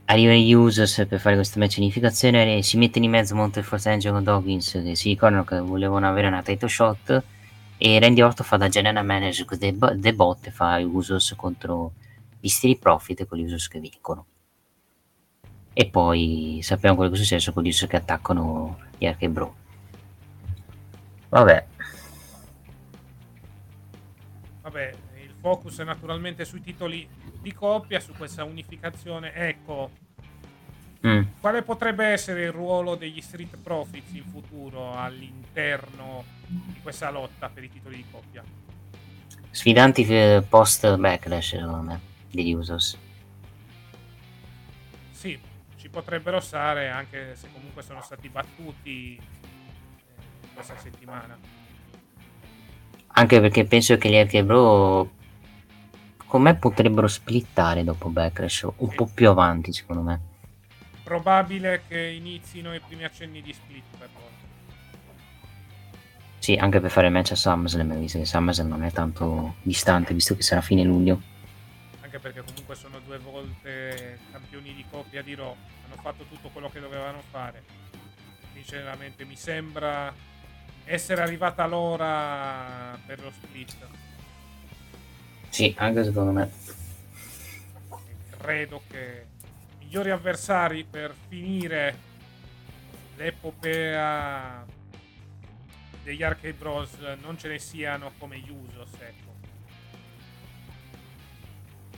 arrivano gli Usos per fare questo match di unificazione si mettono in mezzo Monte Force Angel con Dawkins che si ricordano che volevano avere una title shot e Randy Orton fa da general manager con The, Bo- The Bot e fa gli Usos contro gli Street Profit con gli Usos che vincono. E poi sappiamo quello che è successo con gli che attaccano gli Arche Bro. Vabbè. Focus è naturalmente sui titoli di coppia, su questa unificazione. Ecco, mm. quale potrebbe essere il ruolo degli Street Profits in futuro all'interno di questa lotta per i titoli di coppia? Sfidanti eh, post backlash, secondo me, degli Usos. Sì, ci potrebbero stare anche se comunque sono stati battuti eh, questa settimana. Anche perché penso che gli Arcade Con me potrebbero splittare dopo Backlash un sì. po' più avanti secondo me. Probabile che inizino i primi accenni di split per loro. Sì, anche per fare il match a SummerSlam, visto che SummerSlam non è tanto distante, visto che sarà fine luglio. Anche perché comunque sono due volte campioni di coppia di Raw, hanno fatto tutto quello che dovevano fare. Sinceramente mi sembra essere arrivata l'ora per lo split. Sì, anche secondo me. credo che i migliori avversari per finire l'epopea degli Arcade Bros non ce ne siano come Usos, ecco.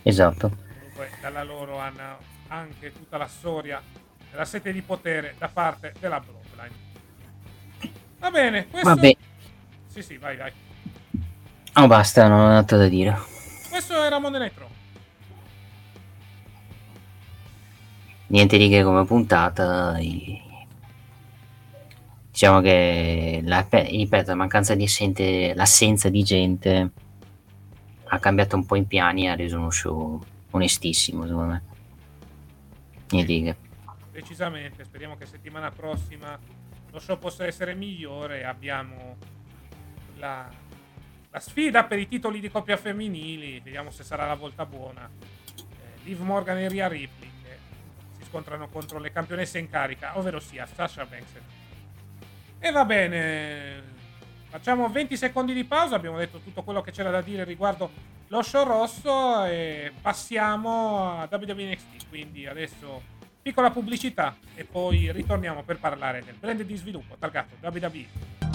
Esatto. Comunque dalla loro hanno anche tutta la storia della sete di potere da parte della Bloodline. Va bene, questo... Vabbè. Sì, sì, vai, vai. Oh, basta, non ho altro da dire. Questo era Monday Nitro. Niente di che come puntata. Diciamo che, la, ripeto, la mancanza di gente, l'assenza di gente ha cambiato un po' i piani e ha reso uno show onestissimo, secondo me. Niente di che. Decisamente, speriamo che settimana prossima lo show possa essere migliore. Abbiamo la, la, sfida per i titoli di coppia femminili. Vediamo se sarà la volta buona. Eh, Liv Morgan e Ria Ripley che si scontrano contro le campionesse in carica, ovvero sia Sasha Banks. E va bene. Facciamo 20 secondi di pausa. Abbiamo detto tutto quello che c'era da dire riguardo lo show rosso e passiamo a WWE NXT. Quindi adesso Piccola pubblicità e poi ritorniamo per parlare del brand di sviluppo targato WWE.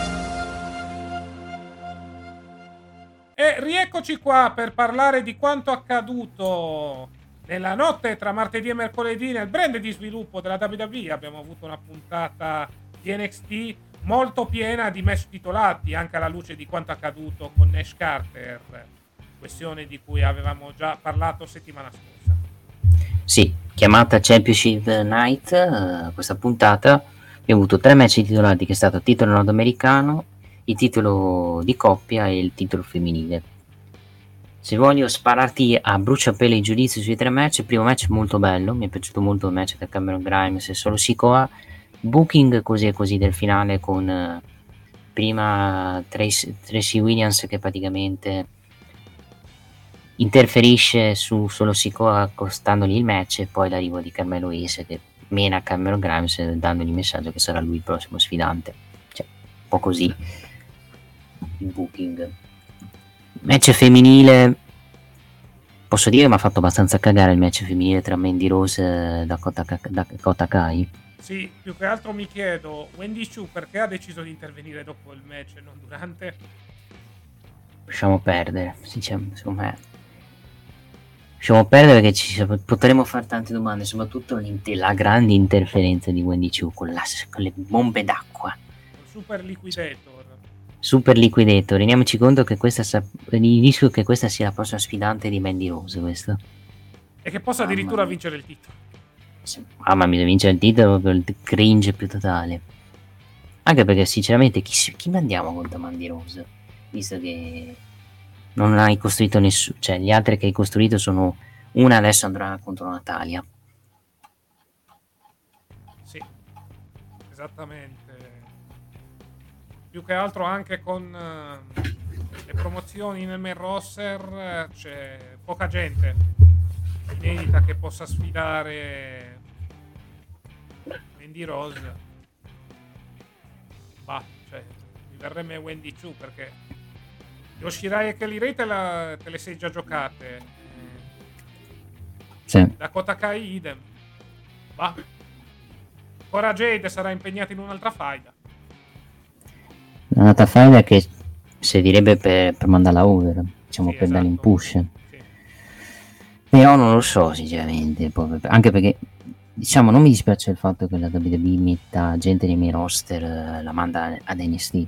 E rieccoci qua per parlare di quanto accaduto nella notte tra martedì e mercoledì nel brand di sviluppo della WWE. Abbiamo avuto una puntata di NXT molto piena di match titolati, anche alla luce di quanto accaduto con Nash Carter, questione di cui avevamo già parlato settimana scorsa. Sì, chiamata Championship Night, uh, questa puntata abbiamo avuto tre match titolati che è stato titolo nordamericano, il titolo di coppia e il titolo femminile. Se voglio spararti a bruciapelo i giudizi sui tre match, il primo match molto bello, mi è piaciuto molto il match tra Cameron Grimes e Solo Sikoa, booking così e così del finale con uh, prima Tracy, Williams che praticamente interferisce su solo Sikoa accostandogli il match e poi l'arrivo di Carmelo Ace che mena Cameron Grimes dandogli il messaggio che sarà lui il prossimo sfidante. Cioè un po' così il booking match femminile posso dire mi ha fatto abbastanza cagare il match femminile tra Mandy Rose e Dakota, Dakota Kai sì, più che altro mi chiedo Wendy Chu perché ha deciso di intervenire dopo il match e non durante lasciamo perdere sinceramente secondo me lasciamo perdere che ci potremo fare tante domande, soprattutto la grande interferenza di Wendy Chu con, la, con le bombe d'acqua. Super Liquidator. Super Liquidator, rendiamoci conto che questa sa- il rischio che questa sia la prossima sfidante di Mandy Rose, questo. E che possa addirittura mia. vincere il titolo. Mamma mia, vincere il titolo per il cringe più totale. Anche perché sinceramente chi, chi mandiamo contro Mandy Rose? Visto che non hai costruito nessuno, cioè gli altri che hai costruito sono una adesso andrà contro Natalia. Sì. esattamente. Più che altro anche con uh, le promozioni nel main roster uh, c'è poca gente inedita che possa sfidare Wendy Rose. Bah, cioè, mi verrebbe Wendy Chu perché Yoshirai e Kelly Ray te, la, te le sei già giocate. Sì. Dakota Kai idem. Va. Ora Jade sarà impegnata in un'altra faida. Un'altra faida che servirebbe per, per mandarla over, diciamo sì, per esatto. dare in push. Sì. Però non lo so sinceramente, anche perché diciamo non mi dispiace il fatto che la WWE metta gente nei miei roster, eh, la manda ad NST.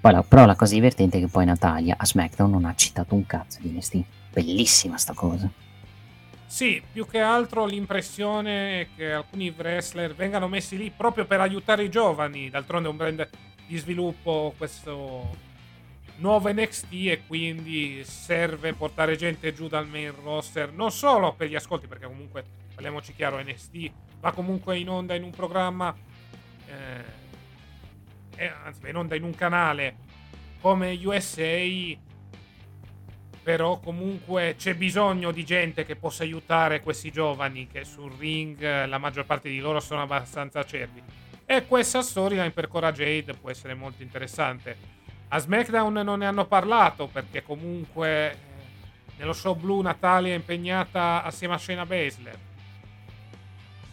Poi la, però la cosa divertente è che poi Natalia a SmackDown non ha citato un cazzo di NST. Bellissima sta cosa. Sì, più che altro l'impressione è che alcuni wrestler vengano messi lì proprio per aiutare i giovani. D'altronde è un brand di sviluppo questo nuovo NXT e quindi serve portare gente giù dal main roster non solo per gli ascolti perché comunque parliamoci chiaro NXT va comunque in onda in un programma eh, eh, anzi in onda in un canale come USA però comunque c'è bisogno di gente che possa aiutare questi giovani che sul ring eh, la maggior parte di loro sono abbastanza acerbi. E questa storyline per Cora Jade può essere molto interessante. A SmackDown non ne hanno parlato perché comunque eh, nello show blu Natalia è impegnata assieme a Shayna Baszler.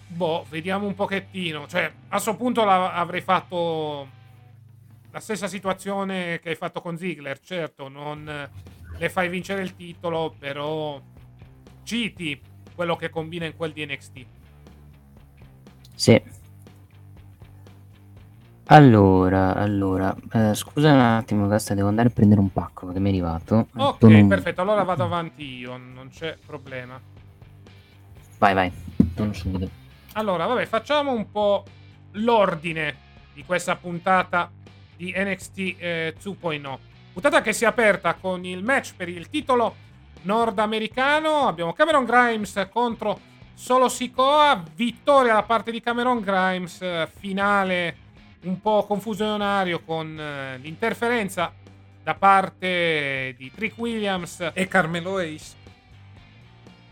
Boh, vediamo un pochettino. Cioè, a questo punto avrei fatto la stessa situazione che hai fatto con Ziggler. Certo, non le fai vincere il titolo, però citi quello che combina in quel di NXT. Sì. Allora, allora, eh, scusa un attimo, Gasta, devo andare a prendere un pacco che mi è arrivato. Ok, Torno... perfetto, allora vado avanti io, non c'è problema. Vai, vai, torno subito. Allora, vabbè, facciamo un po' l'ordine di questa puntata di NXT eh, 2.0. Puntata che si è aperta con il match per il titolo nordamericano. Abbiamo Cameron Grimes contro Solo Sikoa. Vittoria da parte di Cameron Grimes. Finale un po' confusionario con eh, l'interferenza da parte di Trick Williams e Carmelo Ace.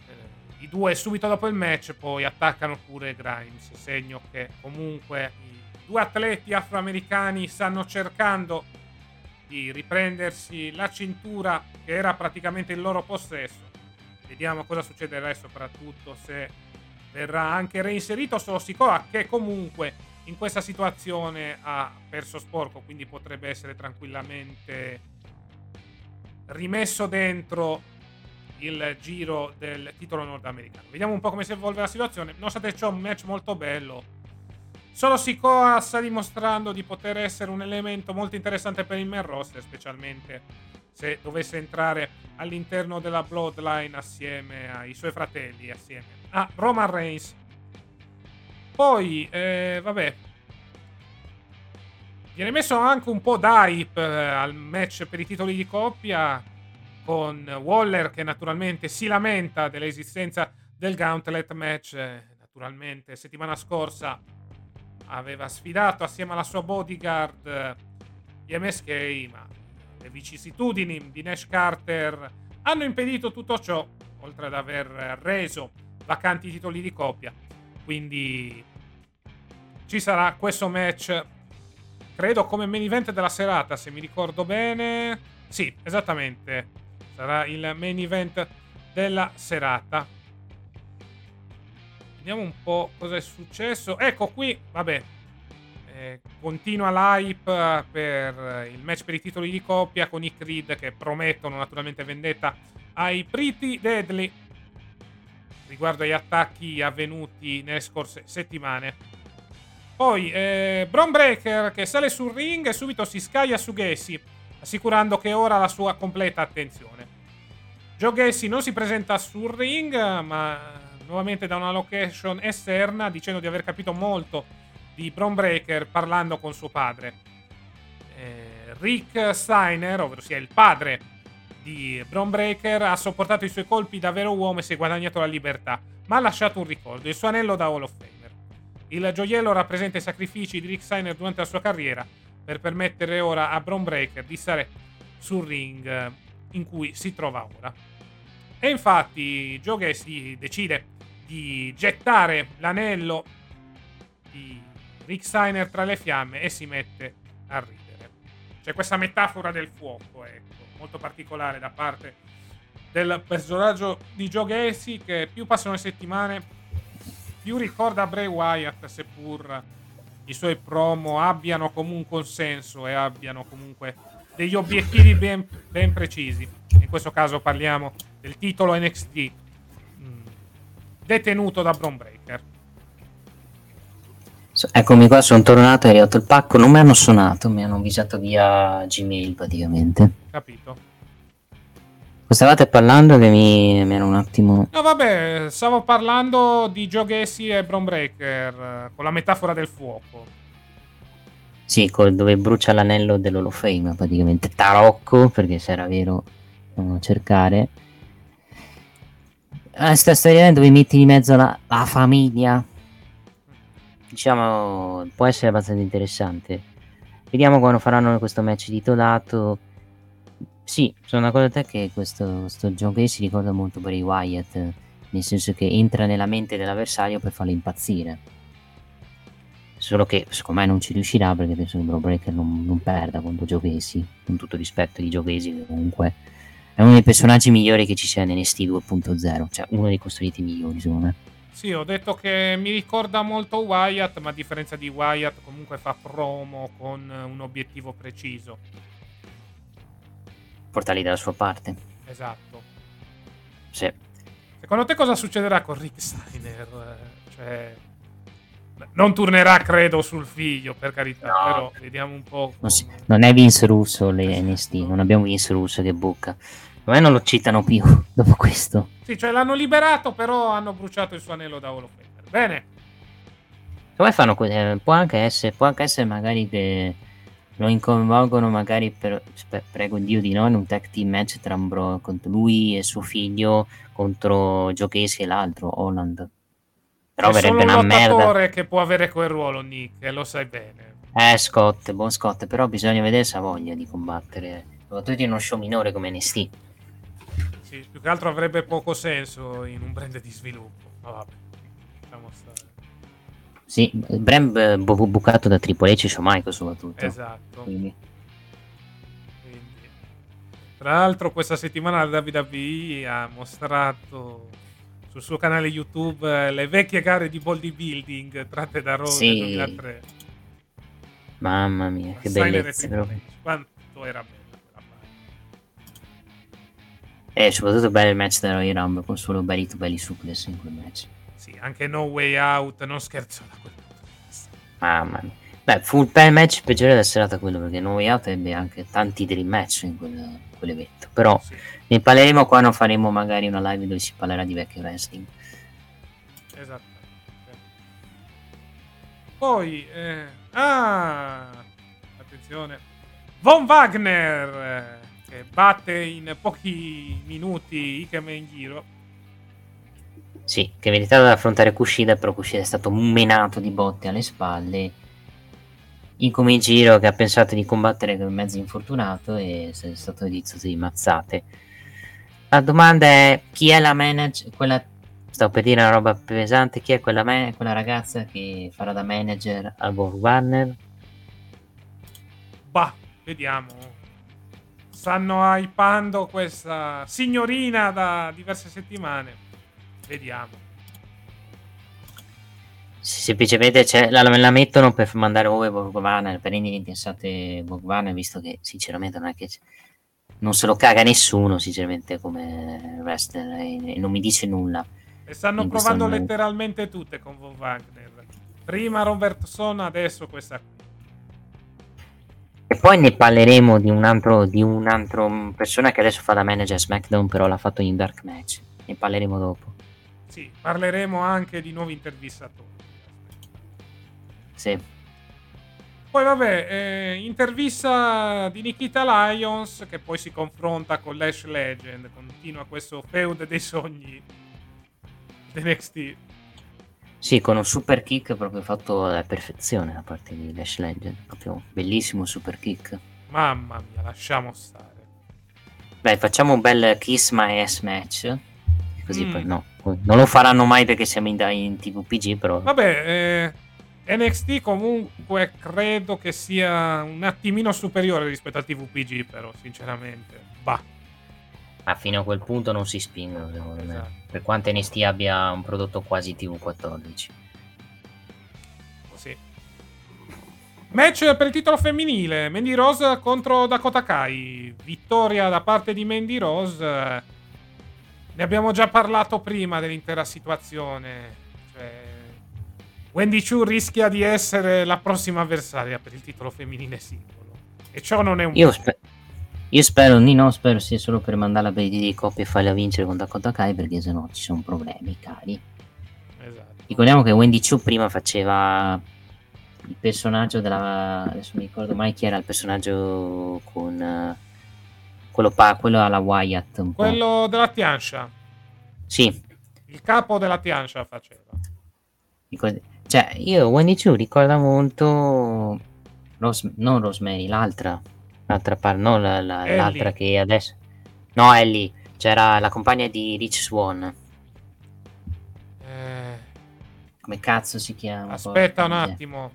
Eh, I due subito dopo il match poi attaccano pure Grimes. Segno che comunque i due atleti afroamericani stanno cercando di riprendersi la cintura che era praticamente il loro possesso. Vediamo cosa succederà e soprattutto se verrà anche reinserito solo Sikoa che comunque in questa situazione ha perso sporco, quindi potrebbe essere tranquillamente rimesso dentro il giro del titolo nordamericano. Vediamo un po' come si evolve la situazione. Nonostante ciò, un match molto bello Solo Sikoa sta dimostrando di poter essere un elemento molto interessante per il main roster, specialmente se dovesse entrare all'interno della Bloodline assieme ai suoi fratelli, assieme a Roman Reigns. Poi, eh, vabbè, viene messo anche un po' d'hype eh, al match per i titoli di coppia con Waller che naturalmente si lamenta dell'esistenza del Gauntlet match. Eh, naturalmente, settimana scorsa aveva sfidato assieme alla sua bodyguard gli MSK, ma le vicissitudini di Nash Carter hanno impedito tutto ciò, oltre ad aver reso vacanti i titoli di coppia. Quindi ci sarà questo match, credo come main event della serata, se mi ricordo bene. Sì, esattamente. Sarà il main event della serata. Vediamo un po' cosa è successo. Ecco qui, vabbè. Eh, continua l'hype per il match per i titoli di coppia con i Creed che promettono naturalmente vendetta ai Pretty Deadly riguardo agli attacchi avvenuti nelle scorse settimane. Poi eh, Bron Breaker che sale sul ring e subito si scaglia su Gacy, assicurando che ora ha la sua completa attenzione. Joe Gacy non si presenta sul ring, ma nuovamente da una location esterna dicendo di aver capito molto di Bron Breaker parlando con suo padre. Eh, Rick Steiner, ovvero sia il padre di Bron Breaker, ha sopportato i suoi colpi da vero uomo e si è guadagnato la libertà, ma ha lasciato un ricordo, il suo anello da Hall of Famer. Il gioiello rappresenta i sacrifici di Rick Steiner durante la sua carriera per permettere ora a Braun Breaker di stare sul ring eh, in cui si trova ora. E infatti Joe Gacy decide di gettare l'anello di Rick Steiner tra le fiamme e si mette a ridere. C'è questa metafora del fuoco, ecco, molto particolare da parte del personaggio di Joe Gacy che più passano le settimane più ricorda Bray Wyatt seppur i suoi promo abbiano comunque un senso e abbiano comunque degli obiettivi ben, ben precisi. In questo caso parliamo del titolo NXT mh, mm, detenuto da Braun Breaker. Eccomi qua, sono tornato, è arrivato il pacco, non mi hanno suonato, mi hanno avvisato via Gmail praticamente. Capito. Stavate parlando che mi, mi era un attimo... No vabbè, stavo parlando di Joe Gacy e Braun Breaker, con la metafora del fuoco. Sì, col, dove brucia l'anello dell'Hall Fame, praticamente. Tarocco, perché se era vero, a cercare. Questa storia dove metti di mezzo la, la famiglia. Diciamo, può essere abbastanza interessante. Vediamo quando faranno questo match titolato sì, sono d'accordo con te che questo, questo gioco si ricorda molto Bray Wyatt, nel senso che entra nella mente dell'avversario per farlo impazzire. Solo che secondo me non ci riuscirà perché penso che Bro Breaker non, non perda contro Casey, con tutto rispetto di Casey che comunque è uno dei personaggi migliori che ci sia in NST 2.0, cioè uno dei costruiti migliori secondo me. Sì, ho detto che mi ricorda molto Wyatt, ma a differenza di Wyatt comunque fa promo con un obiettivo preciso portarli dalla sua parte. Esatto. Sì. Secondo te cosa succederà con Rick Steiner? Cioè, non tornerà, credo, sul figlio, per carità, no. però vediamo un po'. Non, si, non, è Vince Russo le NST, non abbiamo Vince Russo che bucca. Ma non lo citano più dopo questo. Sì, cioè l'hanno liberato, però hanno bruciato il suo anello da Famer. Bene. Come fanno? Eh, può anche essere, può anche essere magari che lo inconvolgono magari per, prego Dio di no, in un tag team match tra Ambro, contro lui e suo figlio contro Joe Casey e l'altro, Holland. Però verrebbe una merda. che può avere quel ruolo, Nick, e lo sai bene. Eh, Scott, buon Scott, però bisogna vedere se ha voglia di combattere. Soprattutto in uno show minore come NST. Sì, più che altro avrebbe poco senso in un brand di sviluppo. Ma vabbè, lasciamo stare. Sì, Brand bu- bucato da Triple H e Michaels soprattutto. Esatto. Quindi. Quindi. Tra l'altro questa settimana la WWE ha mostrato sul suo canale YouTube eh, le vecchie gare di bodybuilding tratte da Raw sì. 2003. Mamma mia, che bellezza. Quanto era quella E eh, soprattutto bello il match da Roy Rumble con solo belli belli suplex in quel match sì, anche No Way Out, non scherzo da quel vista. Mamma mia. Beh, fu il match peggiore della serata quello, perché No Way Out ebbe anche tanti dream match in quel, quell'evento. Però sì. ne parleremo quando faremo magari una live dove si parlerà di vecchio wrestling. Esatto. Poi, eh, ah, attenzione, Von Wagner eh, che batte in pochi minuti Ike Giro sì, che meritava di affrontare Kushida, però Kushida è stato menato di botte alle spalle. In come giro che ha pensato di combattere con mezzo infortunato e è stato edizio di mazzate. La domanda è chi è la manager, quella stavo per dire una roba pesante, chi è quella, man- quella ragazza che farà da manager al Wolf Warner? Bah, vediamo. Stanno hypando questa signorina da diverse settimane. Vediamo. Semplicemente la, la, mettono per mandare over Bogvana per rendere interessante Bogvana, visto che sinceramente non è che non se lo caga nessuno, sinceramente, come wrestler, e, non mi dice nulla. E stanno provando letteralmente tutte con Von Wagner. Prima Robertson, adesso questa qui. E poi ne parleremo di un altro, di un altro persona che adesso fa da manager SmackDown, però l'ha fatto in Dark Match. Ne parleremo dopo. Sì, parleremo anche di nuovi intervistatori. Sì. Poi vabbè, eh, intervista di Nikita Lyons che poi si confronta con Lash Legend, continua questo feud dei sogni di NXT. Sì, con un super kick proprio fatto alla perfezione da parte di Lash Legend. Proprio bellissimo super kick. Mamma mia, lasciamo stare. Beh, facciamo un bel Kiss My Ass match. Così mm. poi no. Non lo faranno mai perché siamo in, in TVPG, però. Vabbè, eh, NXT comunque credo che sia un attimino superiore rispetto al TVPG, però, sinceramente. Bah. Ma fino a quel punto non si spingono, secondo esatto. me. Per quanto NXT abbia un prodotto quasi TV14. Sì. Match per il titolo femminile, Mandy Rose contro Dakota Kai. Vittoria da parte di Mandy Rose. Ne abbiamo già parlato prima dell'intera situazione. Cioè, Wendy Chu rischia di essere la prossima avversaria per il titolo femminile singolo. E ciò non è un... Io, spe- io spero, di no, spero sia solo per mandarla per di coppia e farla vincere con Dakota Kai perché sennò ci sono problemi, cari. Esatto. Ricordiamo che Wendy Chu prima faceva il personaggio della... adesso mi ricordo mai chi era il personaggio con... Uh, quello, pa, quello alla Wyatt. quello della Tiansha. Sì. Il capo della Tiansha faceva. Cioè, io Wendy Chu ricorda molto... Ros... non Rosemary, l'altra L'altra parte, no, la, la, l'altra che adesso... No, Ellie. C'era la compagna di Rich Swan. Eh... Come cazzo si chiama? Aspetta un attimo.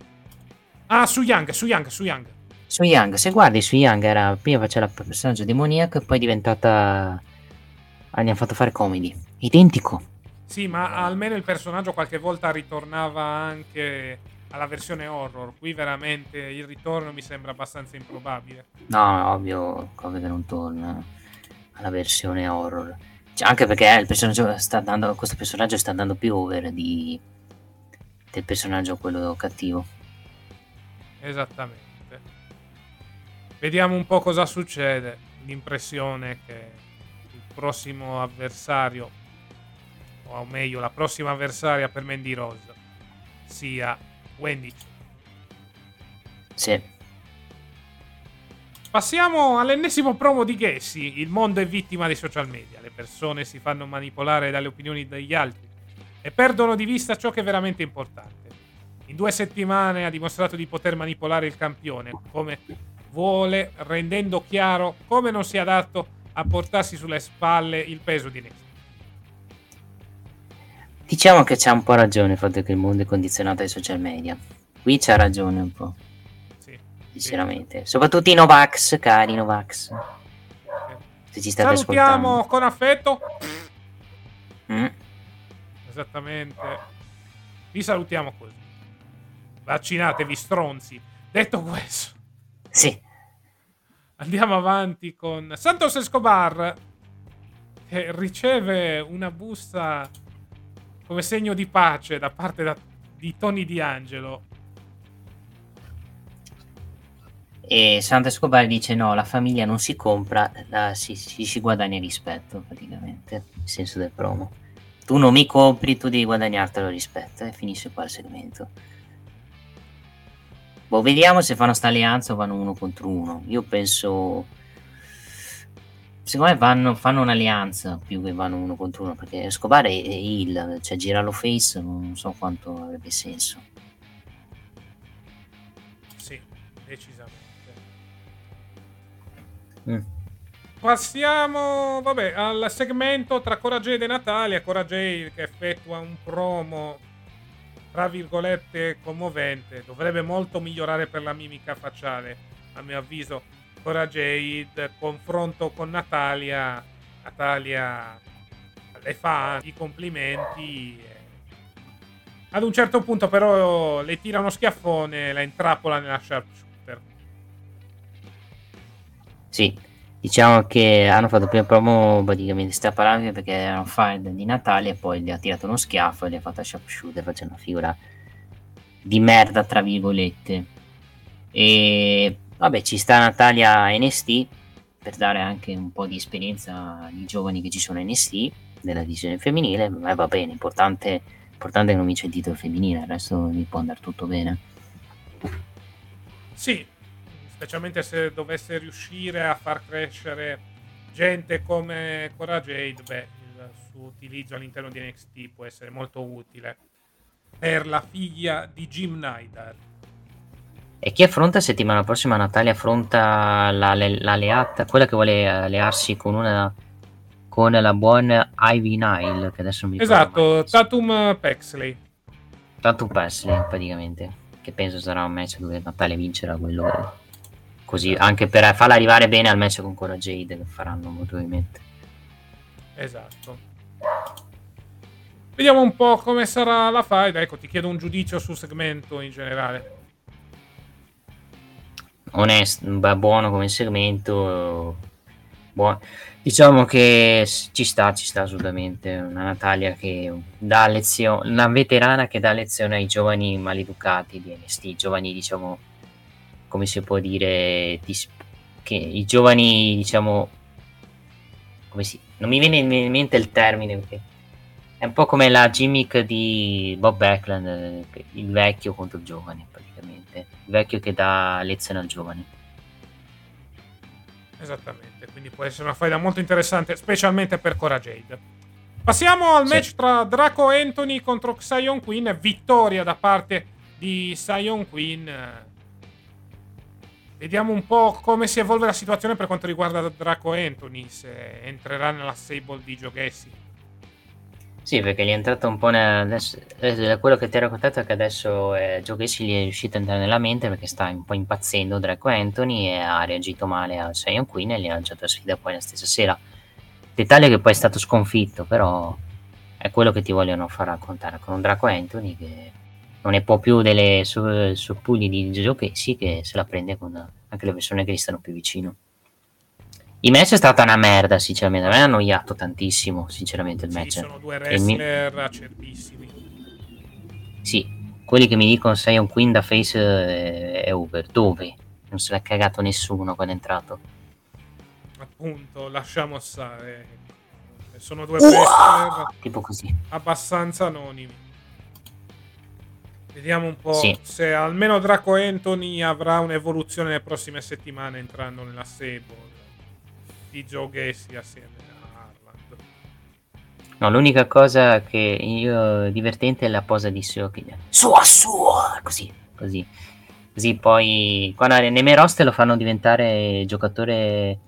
Ah, su Young, su Young, su Young. Su Young, se guardi su Young era prima faceva il personaggio demoniaco e poi è diventata... Gli hanno fatto fare comedy. Identico. Sì, ma almeno il personaggio qualche volta ritornava anche alla versione horror. Qui veramente il ritorno mi sembra abbastanza improbabile. No, ovvio, che non torna alla versione horror. Cioè, anche perché il personaggio sta dando, questo personaggio sta andando più over di, del personaggio quello cattivo. Esattamente. Vediamo un po' cosa succede. L'impressione è che il prossimo avversario, o meglio, la prossima avversaria per Mandy Rose sia Wendy. Sì. Passiamo all'ennesimo promo di Gessi. Il mondo è vittima dei social media. Le persone si fanno manipolare dalle opinioni degli altri e perdono di vista ciò che è veramente importante. In due settimane ha dimostrato di poter manipolare il campione come vuole, rendendo chiaro come non sia adatto a portarsi sulle spalle il peso di Nessi. Diciamo che c'ha un po' ragione il fatto che il mondo è condizionato dai social media. Qui c'ha ragione un po'. Sì. Sinceramente. Sì. Soprattutto i Novax, cari Novax. Se ci state Salutiamo ascoltando. con affetto. Mm. Esattamente. Vi salutiamo così. Vaccinatevi, stronzi. Detto questo. Sì. Andiamo avanti con Santos Escobar che riceve una busta come segno di pace da parte da, di Tony D'Angelo. E Santa Escobar dice no, la famiglia non si compra, la, si, si, si, guadagna rispetto praticamente, il senso del promo. Tu non mi compri, tu devi guadagnartelo rispetto e finisce qua il segmento. Boh, vediamo se fanno sta alleanza o vanno uno contro uno. Io penso secondo me vanno, fanno un'alleanza più che vanno uno contro uno perché Escobar è, è il, cioè girarlo face non so quanto avrebbe senso. Sì, decisamente. Mm. Passiamo vabbè, al segmento tra Cora Jade e Natalia. Cora Jade che effettua un promo tra virgolette commovente. Dovrebbe molto migliorare per la mimica facciale, a mio avviso Cora Jade, confronto con Natalia. Natalia le fa i complimenti. Ad un certo punto, però, le tira uno schiaffone, la intrappola nella sharpshooter. Sì, diciamo che hanno fatto prima promo praticamente strappalato perché era un di Natalia e poi gli ha tirato uno schiaffo e gli ha fatto sharpshooter facendo una figura di merda, tra virgolette. E Vabbè, ci sta Natalia NST per dare anche un po' di esperienza ai giovani che ci sono NST nella divisione femminile, ma va bene, importante, importante che non vince il titolo femminile, il resto mi può andare tutto bene. Sì, specialmente se dovesse riuscire a far crescere gente come Cora Jade, beh, il suo utilizzo all'interno di NXT può essere molto utile. per la figlia di Jim Nidal. E chi affronta settimana prossima? Natalia affronta l'alleata, quella che vuole allearsi con una con la buona Ivy Nile, che adesso mi Esatto, Tatum Pexley. Tatum Pexley, praticamente. Che penso sarà un match dove Natalia vincerà quello. Così, anche per farla arrivare bene al match con Cora Jade, che faranno molto probabilmente. Esatto. Vediamo un po' come sarà la fight. Ecco, ti chiedo un giudizio sul segmento in generale onesto, buono come segmento. Buono. Diciamo che ci sta, ci sta assolutamente. Una Natalia che dà lezione, una veterana che dà lezione ai giovani maleducati di NST, giovani, diciamo, come si può dire, che i giovani, diciamo, come si, non mi viene in mente il termine perché è un po' come la gimmick di Bob Backlund, il vecchio contro il giovane il vecchio che dà lezione al giovane. Esattamente, quindi può essere una faida molto interessante, specialmente per Cora Jade. Passiamo al sì. match tra Draco Anthony contro Sion Queen, vittoria da parte di Sion Queen. Vediamo un po' come si evolve la situazione per quanto riguarda Draco Anthony, se entrerà nella stable di Joe Gessi. Sì, perché gli è entrato un po' nel, adesso, eh, quello che ti ho raccontato è che adesso eh, Gacy gli è riuscito a entrare nella mente perché sta un po' impazzendo Draco Anthony e ha reagito male a Sion Queen e gli ha lanciato la sfida poi la stessa sera. Dettaglio che poi è stato sconfitto, però è quello che ti vogliono far raccontare con un Draco Anthony che non ne può più delle soppugli di Gacy che se la prende con anche le persone che gli stanno più vicino. Il match è stata una merda, sinceramente. A me ha annoiato tantissimo, sinceramente, il match. Sì, sono due wrestler mi... acerbissimi. Sì, quelli che mi dicono sei un queen da face è, è over. Dove? Non se l'ha cagato nessuno quando è entrato. Appunto, lasciamo stare. Sono due wrestler tipo così. abbastanza anonimi. Vediamo un po' sì. se almeno Draco Anthony avrà un'evoluzione nelle prossime settimane entrando nella stable di Joe Gacy assieme a Harland. No, l'unica cosa che io divertente è la posa di Siokin. Sua sua! Così, così. Così poi quando nei roster lo fanno diventare giocatore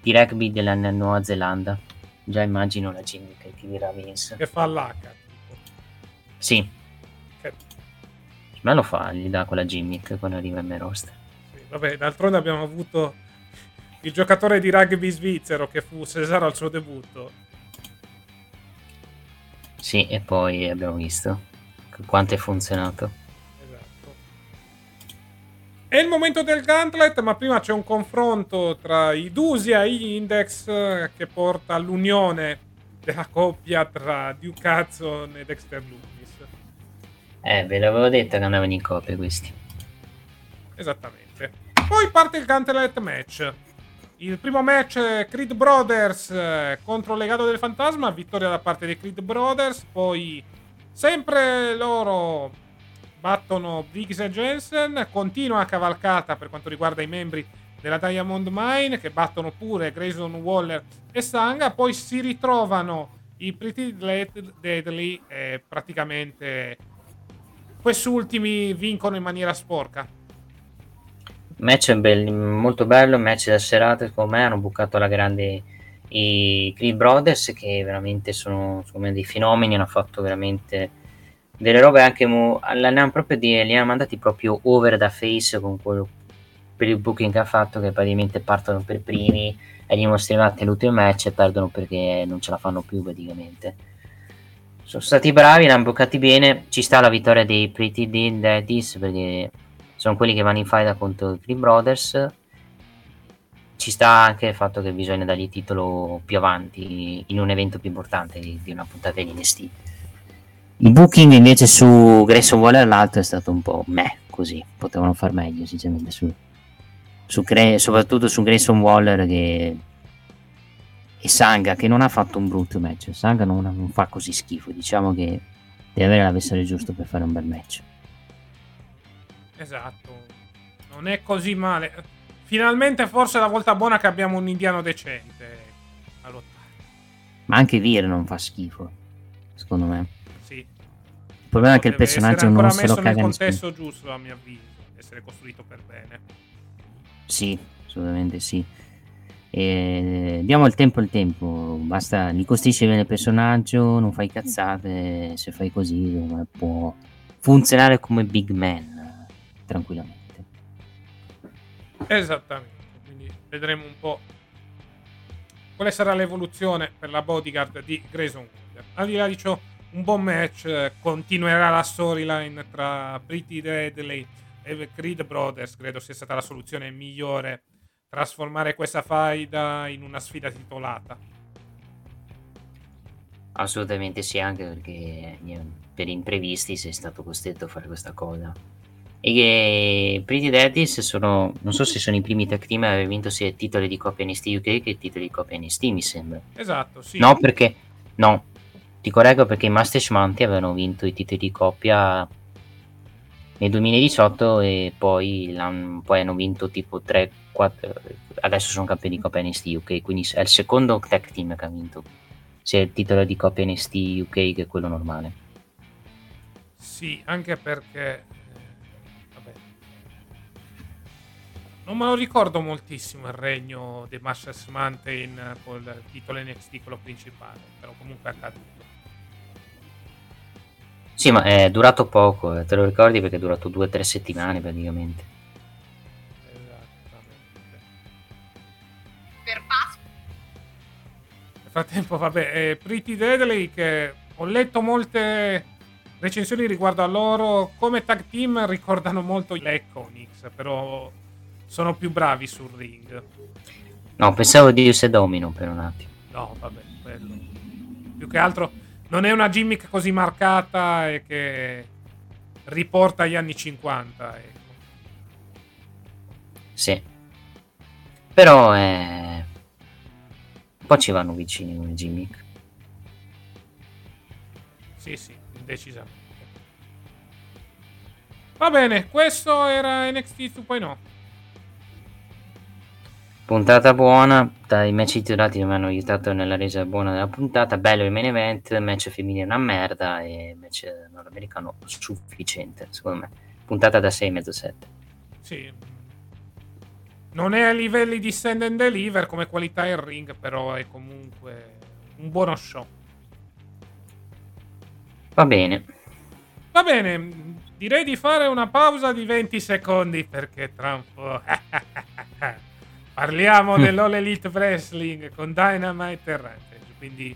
di rugby della Nuova Zelanda. Già immagino la gimmick che ti dirà Vince. Che fa l'H. Sì. Me lo fa, gli dà quella gimmick quando arriva in miei roster. Vabbè, d'altronde abbiamo avuto il giocatore di rugby svizzero che fu Cesaro al suo debutto. Sì, e poi abbiamo visto quanto è funzionato. Esatto. È il momento del gauntlet, ma prima c'è un confronto tra i Dusia e gli Index che porta all'unione della coppia tra Duke Hudson e Dexter Loomis. Eh, ve l'avevo detto che andavano in coppia questi. Esattamente. Poi parte il gauntlet match. Il primo match Creed Brothers eh, contro il Legato del Fantasma, vittoria da parte dei Creed Brothers, poi sempre loro battono Briggs e Jensen, continua cavalcata per quanto riguarda i membri della Diamond Mine che battono pure Grayson Waller e Sanga, poi si ritrovano i Pretty Deadly e praticamente quest'ultimi vincono in maniera sporca. Match belli, molto bello, match da serata, secondo me hanno bucato alla grande i Creed Brothers che veramente sono, sono dei fenomeni, hanno fatto veramente delle robe anche proprio di, li hanno mandati proprio over da face con quello per il booking che ha fatto che praticamente partono per primi e gli mostrati l'ultimo match e perdono perché non ce la fanno più praticamente sono stati bravi, l'hanno bucati bene ci sta la vittoria dei Pretty Dean Daddies perché sono quelli che vanno in fight contro i Creed Brothers. Ci sta anche il fatto che bisogna dargli il titolo più avanti in un evento più importante di, una puntata di NST. Il booking invece su Grayson Waller l'altro è stato un po' meh, così, potevano far meglio sinceramente su, su Gre- soprattutto su Grayson Waller che e Sanga che non ha fatto un brutto match Sanga non, non fa così schifo diciamo che deve avere l'avversario giusto per fare un bel match Esatto. Non è così male. Finalmente forse è la volta buona che abbiamo un indiano decente a lottare. Ma anche Vir non fa schifo, secondo me. Sì. Il problema è che il personaggio non se lo caga nel contesto giusto, a mio avviso, essere costruito per bene. Sì, assolutamente sì. E diamo il tempo al tempo, basta, gli costruisci bene il personaggio, non fai cazzate, se fai così può funzionare come big man tranquillamente. Esattamente, quindi vedremo un po' quale sarà l'evoluzione per la bodyguard di Grayson Waller. Al di là di ciò, un buon match, continuerà la storyline tra Pretty Deadly e Creed Brothers, credo sia stata la soluzione migliore trasformare questa faida in una sfida titolata. Assolutamente sì, anche perché per imprevisti sei stato costretto a fare questa cosa. E che Pretty Daddies sono, non so se sono i primi tag team a aver vinto sia titoli di coppia NXT UK che titoli di coppia NXT, mi sembra. Esatto, sì. No, perché, no, ti correggo perché i Master Schmanti avevano vinto i titoli di coppia nel 2018 e poi, poi hanno vinto tipo 3, 4, adesso sono campioni di Coppa NXT UK, quindi è il secondo tech team che ha vinto, sia il titolo di Coppa NXT UK che quello normale. Sì, anche perché... Eh. Non me lo ricordo moltissimo il regno dei Masters Mountain con il titolo NXT, quello principale, però comunque è accaduto. Sì, ma è durato poco, eh, te lo ricordi perché è durato due o tre settimane praticamente. Esattamente. Per Pasqua. Nel frattempo, vabbè, è Pretty Deadly che ho letto molte recensioni riguardo a loro. Come tag team ricordano molto gli Iconics, però sono più bravi sul ring. No, pensavo di Use Domino per un attimo. No, vabbè, quello. Più che altro non è una gimmick così marcata e che riporta agli anni 50. Ecco. Sì. Però è... un po' ci vanno vicini come gimmick. Sì, sì, decisamente. Va bene, questo era NXT 2.0. Puntata buona, dai match titolati mi hanno aiutato nella resa buona della puntata. Bello il main event, match femminile una merda e match nordamericano sufficiente, secondo me. Puntata da 6,5-7. Sì. Non è a livelli di stand and deliver come qualità in ring, però è comunque un buono show. Va bene. Va bene, direi di fare una pausa di 20 secondi perché tra un po'... Parliamo mm. dell'All Elite Wrestling con Dynamite e Rampage. Quindi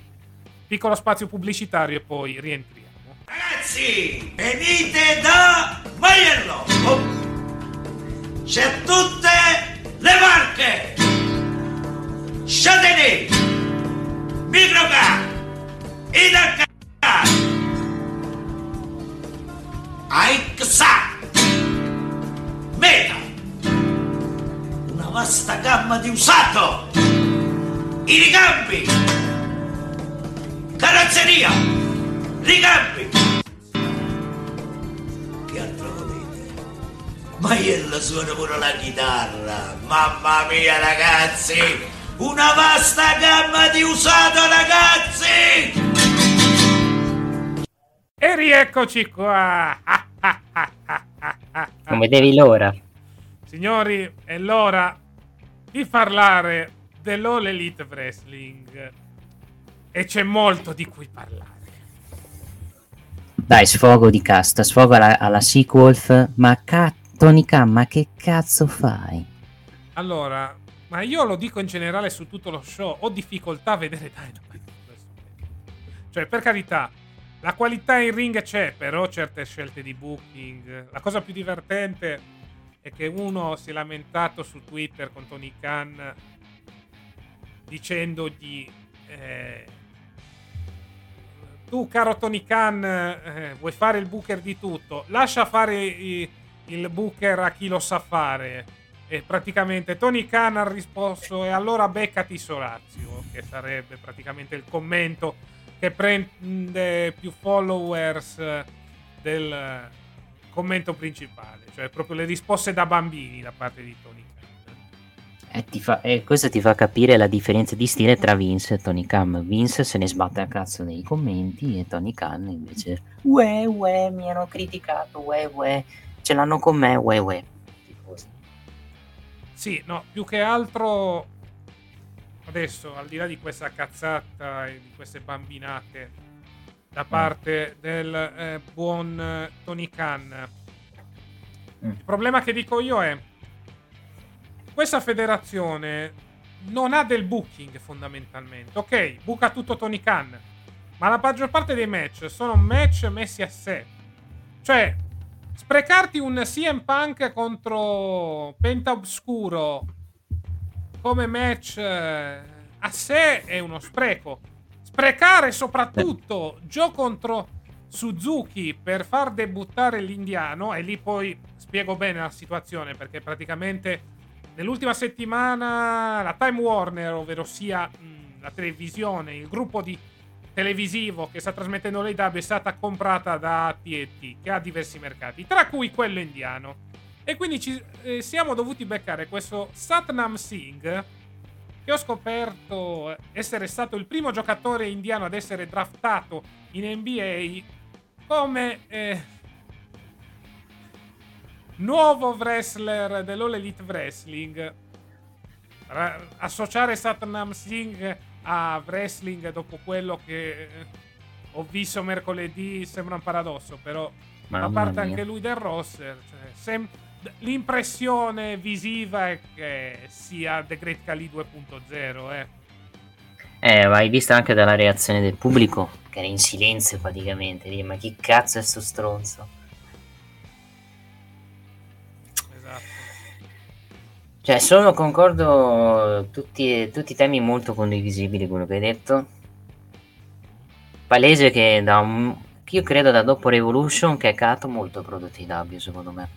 piccolo spazio pubblicitario e poi rientriamo. Ragazzi, venite da Maiello! Oh. C'è tutte le marche! Châtenay, Microcar, Idacar, Aixa, Meta vasta gamma di usato, i ricambi, carrozzeria, ricambi. Che altro volete? Ma io suono pure la chitarra, mamma mia ragazzi, una vasta gamma di usato ragazzi! E rieccoci qua! non vedevi l'ora. Signori, è l'ora di parlare dell'All Elite Wrestling e c'è molto di cui parlare. Dai, sfogo di casta, sfogo alla, alla Sequolf, ma ca- Tony Khan, ma che cazzo fai? Allora, ma io lo dico in generale su tutto lo show, ho difficoltà a vedere Dynamite Cioè, per carità, la qualità in ring c'è, però certe scelte di booking. La cosa più divertente è che uno si è lamentato su Twitter con Tony Khan dicendogli eh, tu caro Tony Khan eh, vuoi fare il booker di tutto? Lascia fare i, il booker a chi lo sa fare. E praticamente Tony Khan ha risposto e allora beccati Sorazio che sarebbe praticamente il commento che prende più followers del commento principale, cioè proprio le risposte da bambini da parte di Tony Khan. Eh, ti fa, eh, questo ti fa capire la differenza di stile tra Vince e Tony Khan. Vince se ne sbatte a cazzo nei commenti e Tony Khan invece Uè, uè, mi hanno criticato, uè, uè, ce l'hanno con me, uè, uè. Sì, no, più che altro adesso, al di là di questa cazzata e di queste bambinate da parte del eh, buon Tony Khan, Mm. Il problema che dico io è questa federazione non ha del booking fondamentalmente. Ok, buca tutto Tony Khan, ma la maggior parte dei match sono match messi a sé. Cioè, sprecarti un CM Punk contro Penta Obscuro come match eh, a sé è uno spreco. Sprecare soprattutto Joe contro Suzuki per far debuttare l'indiano, e lì poi spiego bene la situazione perché praticamente nell'ultima settimana la Time Warner, ovvero sia mh, la televisione, il gruppo di televisivo che sta trasmettendo l'AW è stata comprata da AT&T che ha diversi mercati, tra cui quello indiano. E quindi ci eh, siamo dovuti beccare questo Satnam Singh che ho scoperto essere stato il primo giocatore indiano ad essere draftato in NBA come eh, nuovo wrestler dell'All Elite Wrestling. Associare Satnam Singh a wrestling dopo quello che eh, ho visto mercoledì sembra un paradosso, però Mamma a parte mia. anche lui del roster, cioè, sem- l'impressione visiva è che sia The Great Khali 2.0, eh. Eh, ma hai visto anche dalla reazione del pubblico, che era in silenzio praticamente, ma chi cazzo è sto stronzo? Cioè, sono concordo tutti, tutti i temi molto condivisibili quello che hai detto. Palese che da un, io credo da dopo Revolution che è calato molto il prodotto IW secondo me.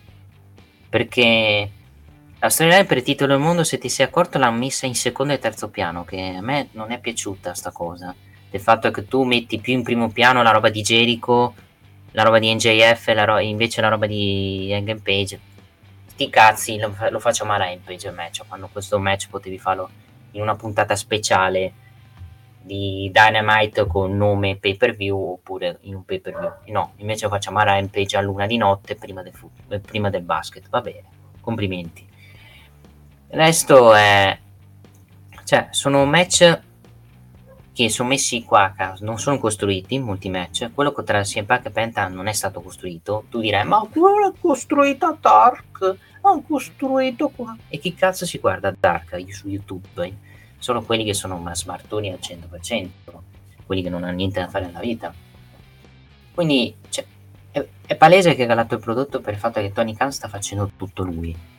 Perché la storyline per il titolo del mondo, se ti sei accorto, l'hanno messa in secondo e terzo piano, che a me non è piaciuta sta cosa. Del fatto che tu metti più in primo piano la roba di Jericho, la roba di NJF, la ro- invece la roba di Hangman Page. Sti cazzi, lo, lo facciamo a Rampage il match, quando questo match potevi farlo in una puntata speciale di Dynamite con nome pay per view oppure in un pay per view. No, invece lo facciamo a Rampage a luna di notte prima del, fu- eh, prima del basket. Va bene, complimenti. Il resto è. Cioè, sono match che sono messi qua non sono costruiti molti match. Quello tra CM Punk e Penta non è stato costruito. Tu direi, ma quello è costruito Dark. Hanno costruito qua. E chi cazzo si guarda Dark su YouTube? Solo quelli che sono ma smartoni al 100%, quelli che non hanno niente da fare nella vita. Quindi, cioè, è, è palese che ha calato il prodotto per il fatto che Tony Khan sta facendo tutto lui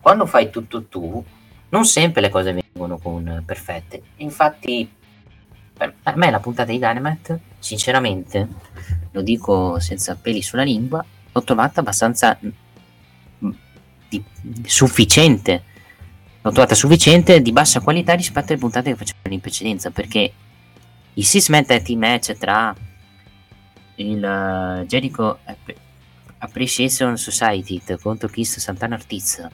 quando fai tutto tu, non sempre le cose vengono con perfette. Infatti, per a me la puntata di Dynamite, sinceramente, lo dico senza peli sulla lingua, l'ho trovata abbastanza mm, di- sufficiente. L'ho trovata sufficiente di bassa qualità rispetto alle puntate che facevano in precedenza, perché il Six Man Tag match tra il eh, Jericho App- Appreciation Society contro Kiss Santana Ortiz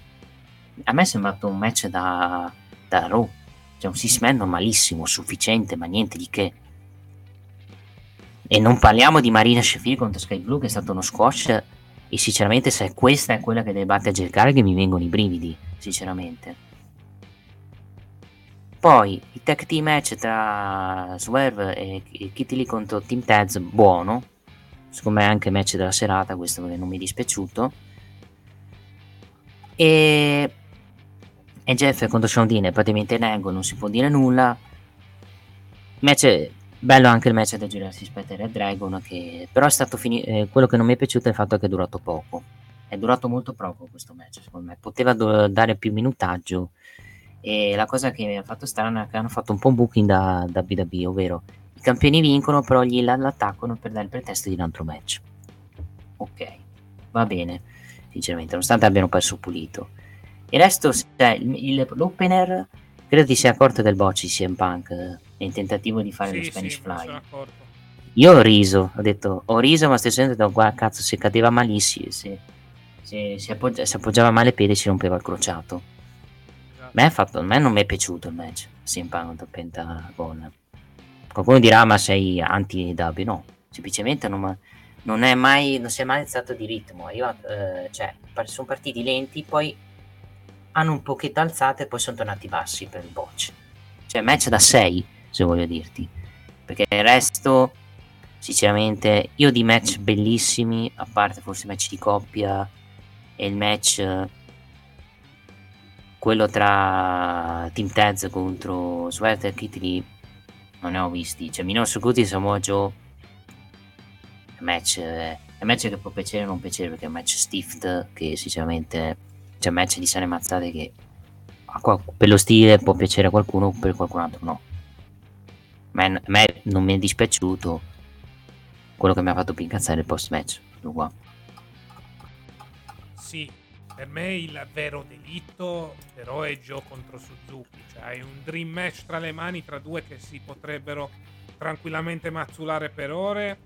a me è sembrato un match da, da Raw cioè un six man normalissimo sufficiente ma niente di che. E non parliamo di Marina Sheffield contro Sky Blue che è stato uno squash e sinceramente se questa è quella che deve battere Jeff Garg mi vengono i brividi sinceramente. Poi il tag team match tra Swerve e Kitty Lee contro Team Taz buono. Secondo me anche match della serata questo che non mi è dispiaciuto. E, e Jeff contro Sean Dean è praticamente in angle, non si può dire nulla. Match, bello anche il match del Jurassic Spectre e Red Dragon, che però è stato finito. quello che non mi è piaciuto è il fatto che è durato poco. È durato molto poco questo match, secondo me. Poteva do- dare più minutaggio. E la cosa che mi ha fatto strano è che hanno fatto un po' un booking da, da WWE, ovvero i campioni vincono, però gli la- l'attaccano per dare il pretesto di un altro match. Ok, va bene sinceramente, nonostante abbiano perso pulito. Il resto, cioè, il- il- l'opener, credo ti sia accorto del botch di CM Punk nel tentativo di fare lo Sì, Spanish sì, Fly. Io ho riso, ho detto, ho riso, ma stesso tempo guarda, cazzo, se cadeva malissimo, se, se, si, appoggia- se appoggiava male i piedi si rompeva il crociato. Esatto. me, fatto, a me non mi è piaciuto il match CM Punk contro Pentagon. Qualcuno dirà ma sei anti-W, no, semplicemente non, non, è mai, non si è mai alzato di ritmo. Io, eh, cioè, sono partiti lenti, poi hanno un pochetto alzato e poi sono tornati bassi per il botch. Cioè match da 6, se voglio dirti. Perché il resto, sinceramente, io di match bellissimi, a parte forse match di coppia e il match quello tra Team Taz contro Sweater e Kit Lee non ne ho visti. Cioè, Minor Sukuti e Samoa Joe match, è match che può piacere o non piacere perché è un match stiff che sinceramente c'è match di sane mazzate che per lo stile può piacere a qualcuno per qualcun altro no a me, non mi è dispiaciuto quello che mi ha fatto più incazzare il post match qua. sì per me il vero delitto però è Joe contro Suzuki cioè hai un dream match tra le mani tra due che si potrebbero tranquillamente mazzulare per ore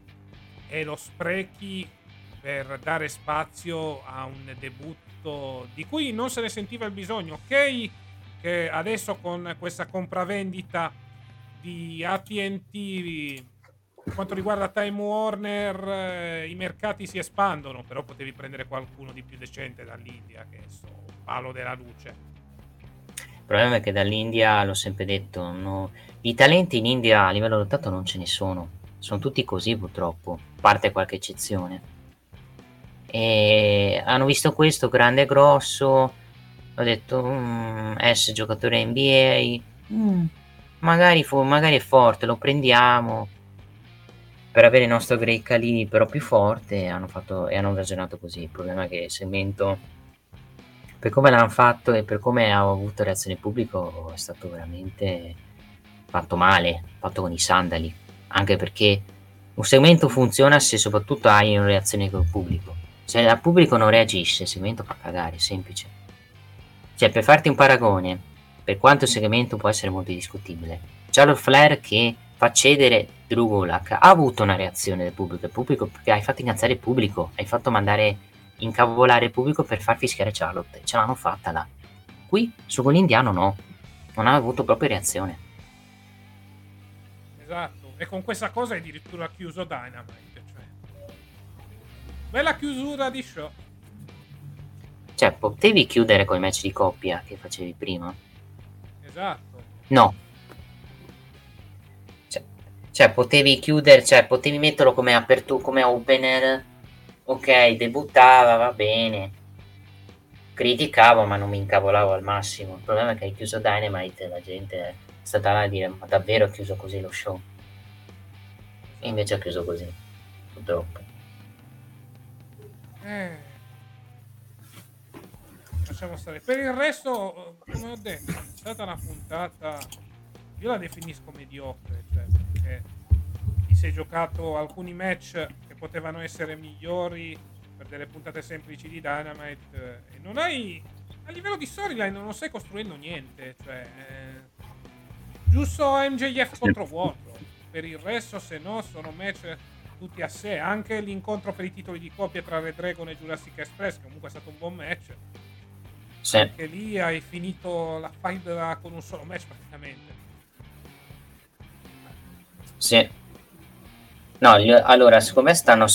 e lo sprechi per dare spazio a un debutto prodotto di cui non se ne sentiva il bisogno. Ok, che adesso con questa compravendita di ATT per quanto riguarda Time Warner eh, i mercati si espandono, però potevi prendere qualcuno di più decente dall'India, che so, palo della luce. Il problema è che dall'India, l'ho sempre detto, no, i talenti in India a livello lottato non ce ne sono, sono tutti così purtroppo, a parte qualche eccezione e hanno visto questo grande e grosso ho detto mm, S giocatore NBA mm, magari, fu, magari è forte lo prendiamo. Per avere il nostro Grey Calini però più forte e hanno, fatto, e hanno ragionato così. Il problema è che il segmento per come l'hanno fatto e per come ha avuto reazione pubblico è stato veramente fatto male fatto con i sandali. Anche perché un segmento funziona se soprattutto hai una reazione col pubblico se il pubblico non reagisce, il segmento fa cagare, semplice. Cioè, per farti un paragone, per quanto il segmento può essere molto discutibile, Charlotte Flair che fa cedere Drew Gulak ha avuto una reazione del pubblico, il pubblico perché hai fatto incazzare il pubblico, hai fatto mandare incavolare il pubblico per far fischiare Charlotte, ce l'hanno fatta là. Qui, su quell'indiano no, non ha avuto proprio reazione. Esatto, e con questa cosa addirittura chiuso Dynamite. Bella chiusura di show. Cioè, potevi chiudere col match di coppia che facevi prima? Esatto. No. Cioè, cioè potevi chiudere, cioè, potevi metterlo come apertura, come opener. Ok, debuttava, va bene. Criticavo, ma non mi incavolavo al massimo. Il problema è che hai chiuso Dynamite e la gente è stata là a dire, ma davvero ha chiuso così lo show? E invece ha chiuso così, purtroppo. Eh. Lasciamo stare. Per il resto, come ho detto, è stata una puntata. Io la definisco mediocre, cioè perché ti sei giocato alcuni match che potevano essere migliori per delle puntate semplici di Dynamite e non hai a livello di storyline non stai costruendo niente, cioè eh, giusto MJF contro Wardlow. Per il resto, se no, sono match tutti a sé. Anche l'incontro per i titoli di coppia tra Red Dragon e Jurassic Express, che comunque è stato un buon match. Sì. Anche lì hai finito la fight con un solo match praticamente. Sì. No, allora, secondo me stanno...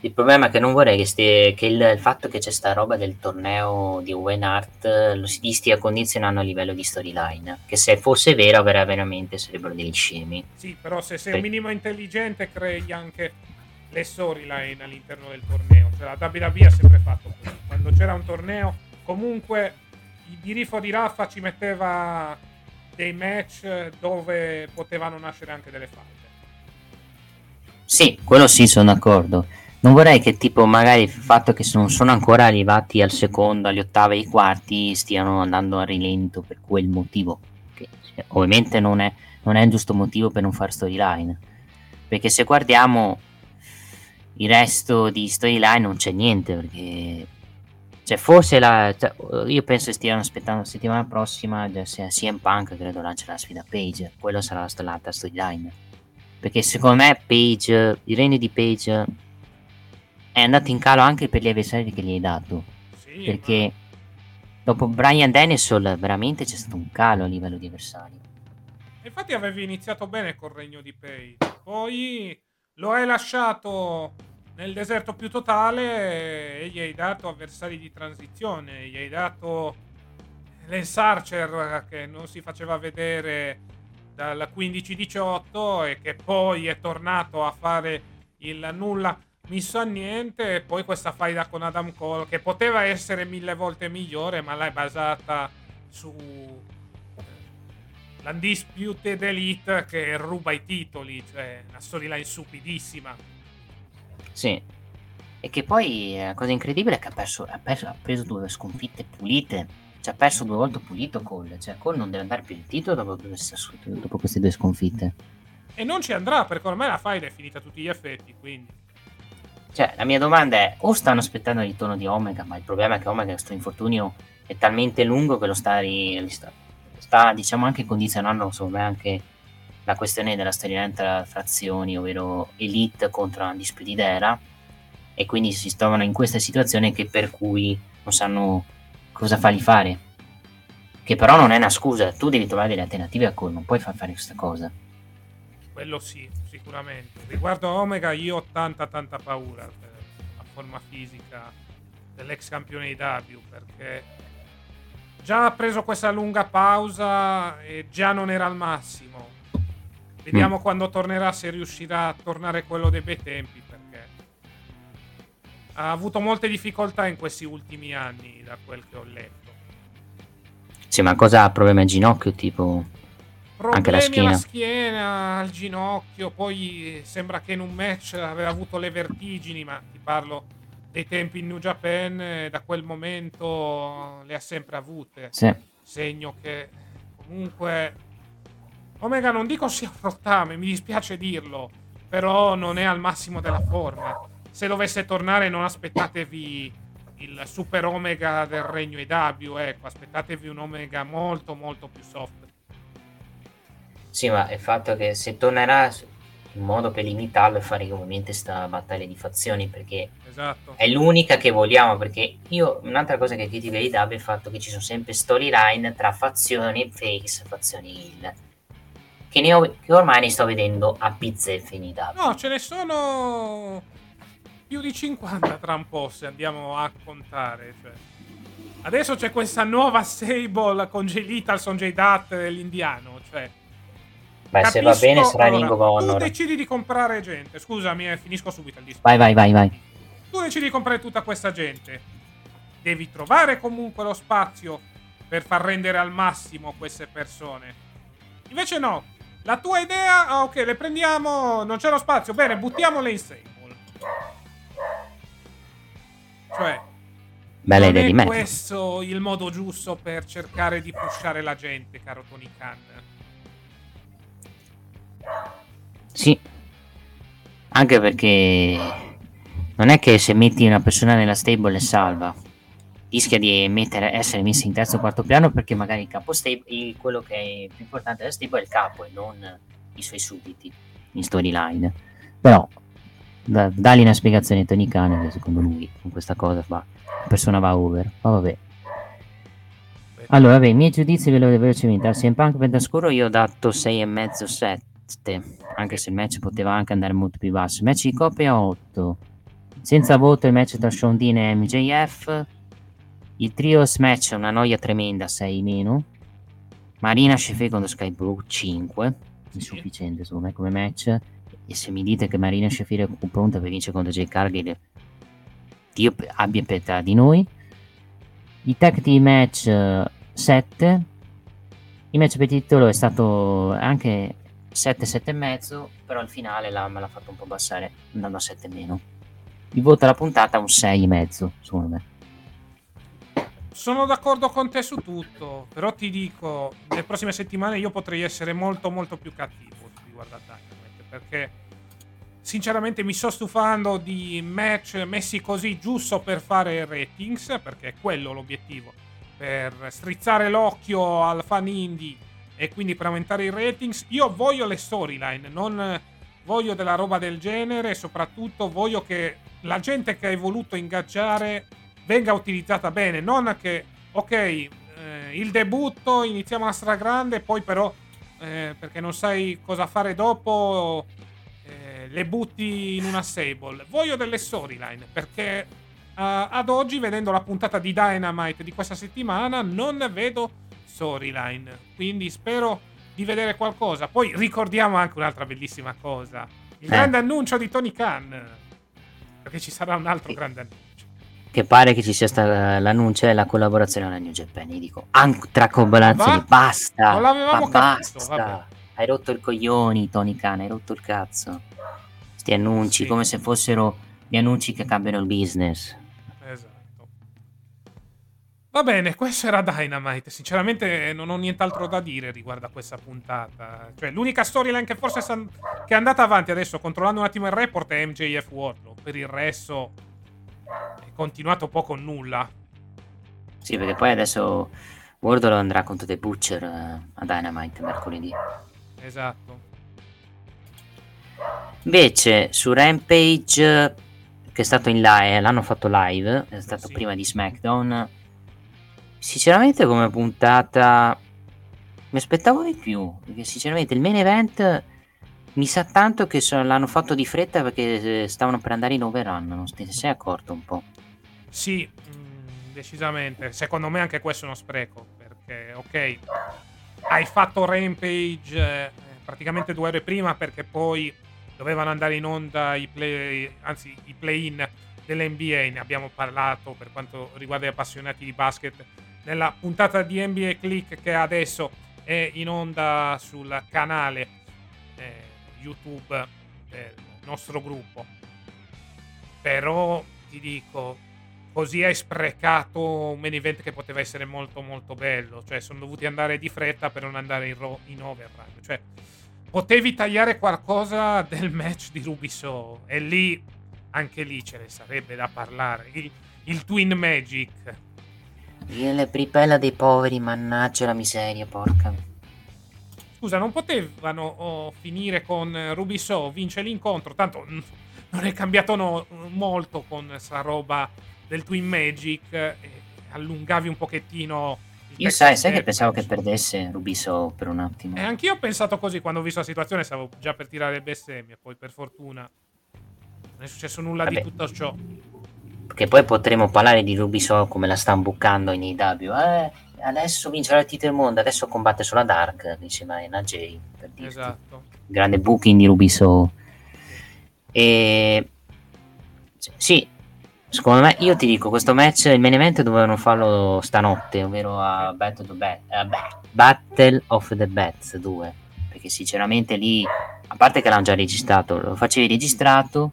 Il problema è che non vorrei che, stia, che il, il, fatto che c'è sta roba del torneo di Owen Hart lo si stia condizionando a livello di storyline. Che se fosse vero, veramente sarebbero degli scemi. Sì, però se sei per... un minimo intelligente, crei anche le storyline all'interno del torneo. Cioè, la WWE ha sempre fatto così. Quando c'era un torneo, comunque di Rifo di Raffa ci metteva dei match dove potevano nascere anche delle fatte. Sì, quello sì, sono d'accordo. Non vorrei che tipo magari il fatto che non sono ancora arrivati al secondo, agli ottavi, ai quarti stiano andando a rilento per quel motivo. Che ovviamente non è, non è il giusto motivo per non fare storyline. Perché se guardiamo il resto di storyline non c'è niente perché cioè forse la, cioè, io penso che stiano aspettando la settimana prossima sia CM Punk credo lancerà la sfida Page quello sarà la l'altra storyline perché secondo me Page il regno di Page è andato in calo anche per gli avversari che gli hai dato. Sì, perché dopo Brian Dennison veramente c'è stato un calo a livello di avversari. Infatti avevi iniziato bene col regno di Pei, poi lo hai lasciato nel deserto più totale e gli hai dato avversari di transizione, gli hai dato Lance Archer che non si faceva vedere dal 15-18 e che poi è tornato a fare il nulla misso a niente e poi questa faida con Adam Cole che poteva essere mille volte migliore ma l'hai basata su eh, l'Undisputed Elite che ruba i titoli cioè una storyline stupidissima sì e che poi la cosa incredibile è che ha, perso, ha, perso, ha preso due sconfitte pulite ci ha perso due volte pulito Cole. Cioè, Cole non deve andare più il titolo dopo, dopo queste due sconfitte. E non ci andrà perché ormai la fight è finita a tutti gli effetti. Quindi, cioè, la mia domanda è: o stanno aspettando il ritorno di Omega? Ma il problema è che Omega, questo infortunio è talmente lungo che lo sta, ri, sta, sta diciamo, anche condizionando, secondo me, anche la questione della storyline tra frazioni, ovvero Elite contro Undisputed Era. E quindi si trovano in questa situazione che per cui non sanno cosa fargli fare. Che però non è una scusa, tu devi trovare delle alternative a Cole, non puoi far fare questa cosa. Quello sì, sicuramente. Riguardo a Omega io ho tanta tanta paura per la forma fisica dell'ex campione di W perché già ha preso questa lunga pausa e già non era al massimo. Vediamo mm. quando tornerà se riuscirà a tornare quello dei bei tempi ha avuto molte difficoltà in questi ultimi anni, da quel che ho letto. Sì, ma cosa ha problemi al ginocchio, tipo? Problemi anche la schiena. alla schiena, al ginocchio, poi sembra che in un match aveva avuto le vertigini, ma ti parlo dei tempi in New Japan, da quel momento le ha sempre avute. Sì. Segno che comunque Omega non dico sia un rottame, mi dispiace dirlo, però non è al massimo della forma se dovesse tornare non aspettatevi il super omega del regno EW, ecco, aspettatevi un omega molto molto più soft. Sì, ma il fatto che se tornerà in modo per limitarlo e fare ovviamente sta battaglia di fazioni perché esatto. è l'unica che vogliamo perché io un'altra cosa che critico di W è il fatto che ci sono sempre storyline tra fazioni face fazioni heal che, ho, che ormai ne sto vedendo a bizzeffe in IW no ce ne sono più di 50 tra un po' se andiamo a contare. Cioè. Adesso c'è questa nuova stable con J. Littlson, J. Dutt e l'indiano. Cioè, Beh, capisco, se va bene sarà allora, Ring of Honor. Tu decidi di comprare gente. Scusami, eh, finisco subito il discorso. Vai, vai, vai, vai. Tu decidi di comprare tutta questa gente. Devi trovare comunque lo spazio per far rendere al massimo queste persone. Invece no. La tua idea, ah, ok, le prendiamo, non c'è lo spazio, bene, buttiamole in stable. Cioè, Bella idea di me. questo il modo giusto per cercare di pushare la gente, caro Tony Khan. Sì. Anche perché non è che se metti una persona nella stable e salva, rischia di mettere, essere messa in terzo o quarto piano perché magari il capo stable, quello che è più importante della stable è il capo e non i suoi sudditi in storyline. Però da, dagli una spiegazione a Tony Khan secondo lui con questa cosa va, la persona va over ma vabbè allora vabbè i miei giudizi ve lo velocemente al CM Punk Pentascuro io ho dato 6,5 7 anche se il match poteva anche andare molto più basso. Match di coppia 8 senza voto il match tra Sean Dean e MJF il trios match una noia tremenda 6 meno. Marina Sheffield contro Sky Blue 5 insufficiente secondo me come match. E se mi dite che Marina Shafir è pronta per vincere contro Jay Cargill, Dio abbia pietà di noi. I tag team match 7. Uh, il match per titolo è stato anche 7, mezzo, però al finale la, me l'ha fatto un po' abbassare, andando a 7 meno. Il voto alla puntata un 6,5, secondo me. Sono d'accordo con te su tutto, però ti dico, nelle prossime settimane io potrei essere molto molto più cattivo riguardo a perché sinceramente mi sto stufando di match messi così giusto per fare ratings, perché è quello l'obiettivo, per strizzare l'occhio al fan indie e quindi per aumentare i ratings. Io voglio le storyline, non voglio della roba del genere soprattutto voglio che la gente che hai voluto ingaggiare venga utilizzata bene, non che ok, eh, il debutto, iniziamo a stragrande, poi però, eh, perché non sai cosa fare dopo, eh, le butti in una stable. Voglio delle storyline, perché uh, ad oggi, vedendo la puntata di Dynamite di questa settimana, non vedo storyline. Quindi spero di vedere qualcosa. Poi ricordiamo anche un'altra bellissima cosa. Il Eh. grande annuncio di Tony Khan. Perché ci sarà un altro Sì. grande annuncio. Che pare che ci sia stata l'annuncio e la collaborazione alla New Japan. Io dico, altra collaborazione, Va? basta. Non l'avevamo capito, basta. vabbè. Hai rotto il coglioni, Tony Khan, hai rotto il cazzo. Sti annunci, Sì. come se fossero gli annunci che cambiano il business. Va bene, questo era Dynamite. Sinceramente non ho nient'altro da dire riguardo a questa puntata. Cioè, l'unica storyline che forse san- che è andata avanti adesso, controllando un attimo il report, è MJF Wardlow. Per il resto è continuato poco o nulla. Sì, perché poi adesso Wardlow andrà contro The Butcher eh, a Dynamite mercoledì. Esatto. Invece su Rampage, che è stato in live, l'hanno fatto live, è stato Sì. prima di SmackDown. Sinceramente, come puntata, mi aspettavo di più. Perché, sinceramente, il main event mi sa tanto che so- l'hanno fatto di fretta perché eh, stavano per andare in overrun. Non ne sei accorto un po'? Sì, mm, decisamente. Secondo me anche questo è uno spreco. Perché, ok, hai fatto Rampage eh, praticamente due ore prima perché poi dovevano andare in onda i play, anzi, i play-in dell'NBA. Ne abbiamo parlato per quanto riguarda gli appassionati di basket nella puntata di NBA Click che adesso è in onda sul canale eh, YouTube del nostro gruppo. Però ti dico, così hai sprecato un main event che poteva essere molto molto bello. Cioè, sono dovuti andare di fretta per non andare in, ro- in overrun. Cioè, potevi tagliare qualcosa del match di Rubiso. E lì, anche lì ce ne sarebbe da parlare. Il, il Twin Magic. Il pripella dei poveri, mannaggia la miseria, porca. Scusa, non potevano oh, finire con Rubiso, vince l'incontro. Tanto mm, non è cambiato no- molto con sta roba del Twin Magic. E allungavi un pochettino. il Io sai, sai che pensavo che perdesse Rubiso per un attimo. E anch'io ho pensato così quando ho visto la situazione. Stavo già per tirare bestemmie. Poi, per fortuna, non è successo nulla Vabbè. di tutto ciò. Perché poi potremo parlare di Rubiso come la stanno bucando in AEW. Eh, adesso vincerà il titolo del mondo, adesso combatte sulla Dark insieme a NJ. Per dirti. Esatto. Grande booking di Rubiso. E sì, secondo me, io ti dico, questo match, il main event dovevano farlo stanotte, ovvero a Battle, of the Bat- a Ba- Battle of the Bats 2. Perché sinceramente lì, a parte che l'hanno già registrato, lo facevi registrato,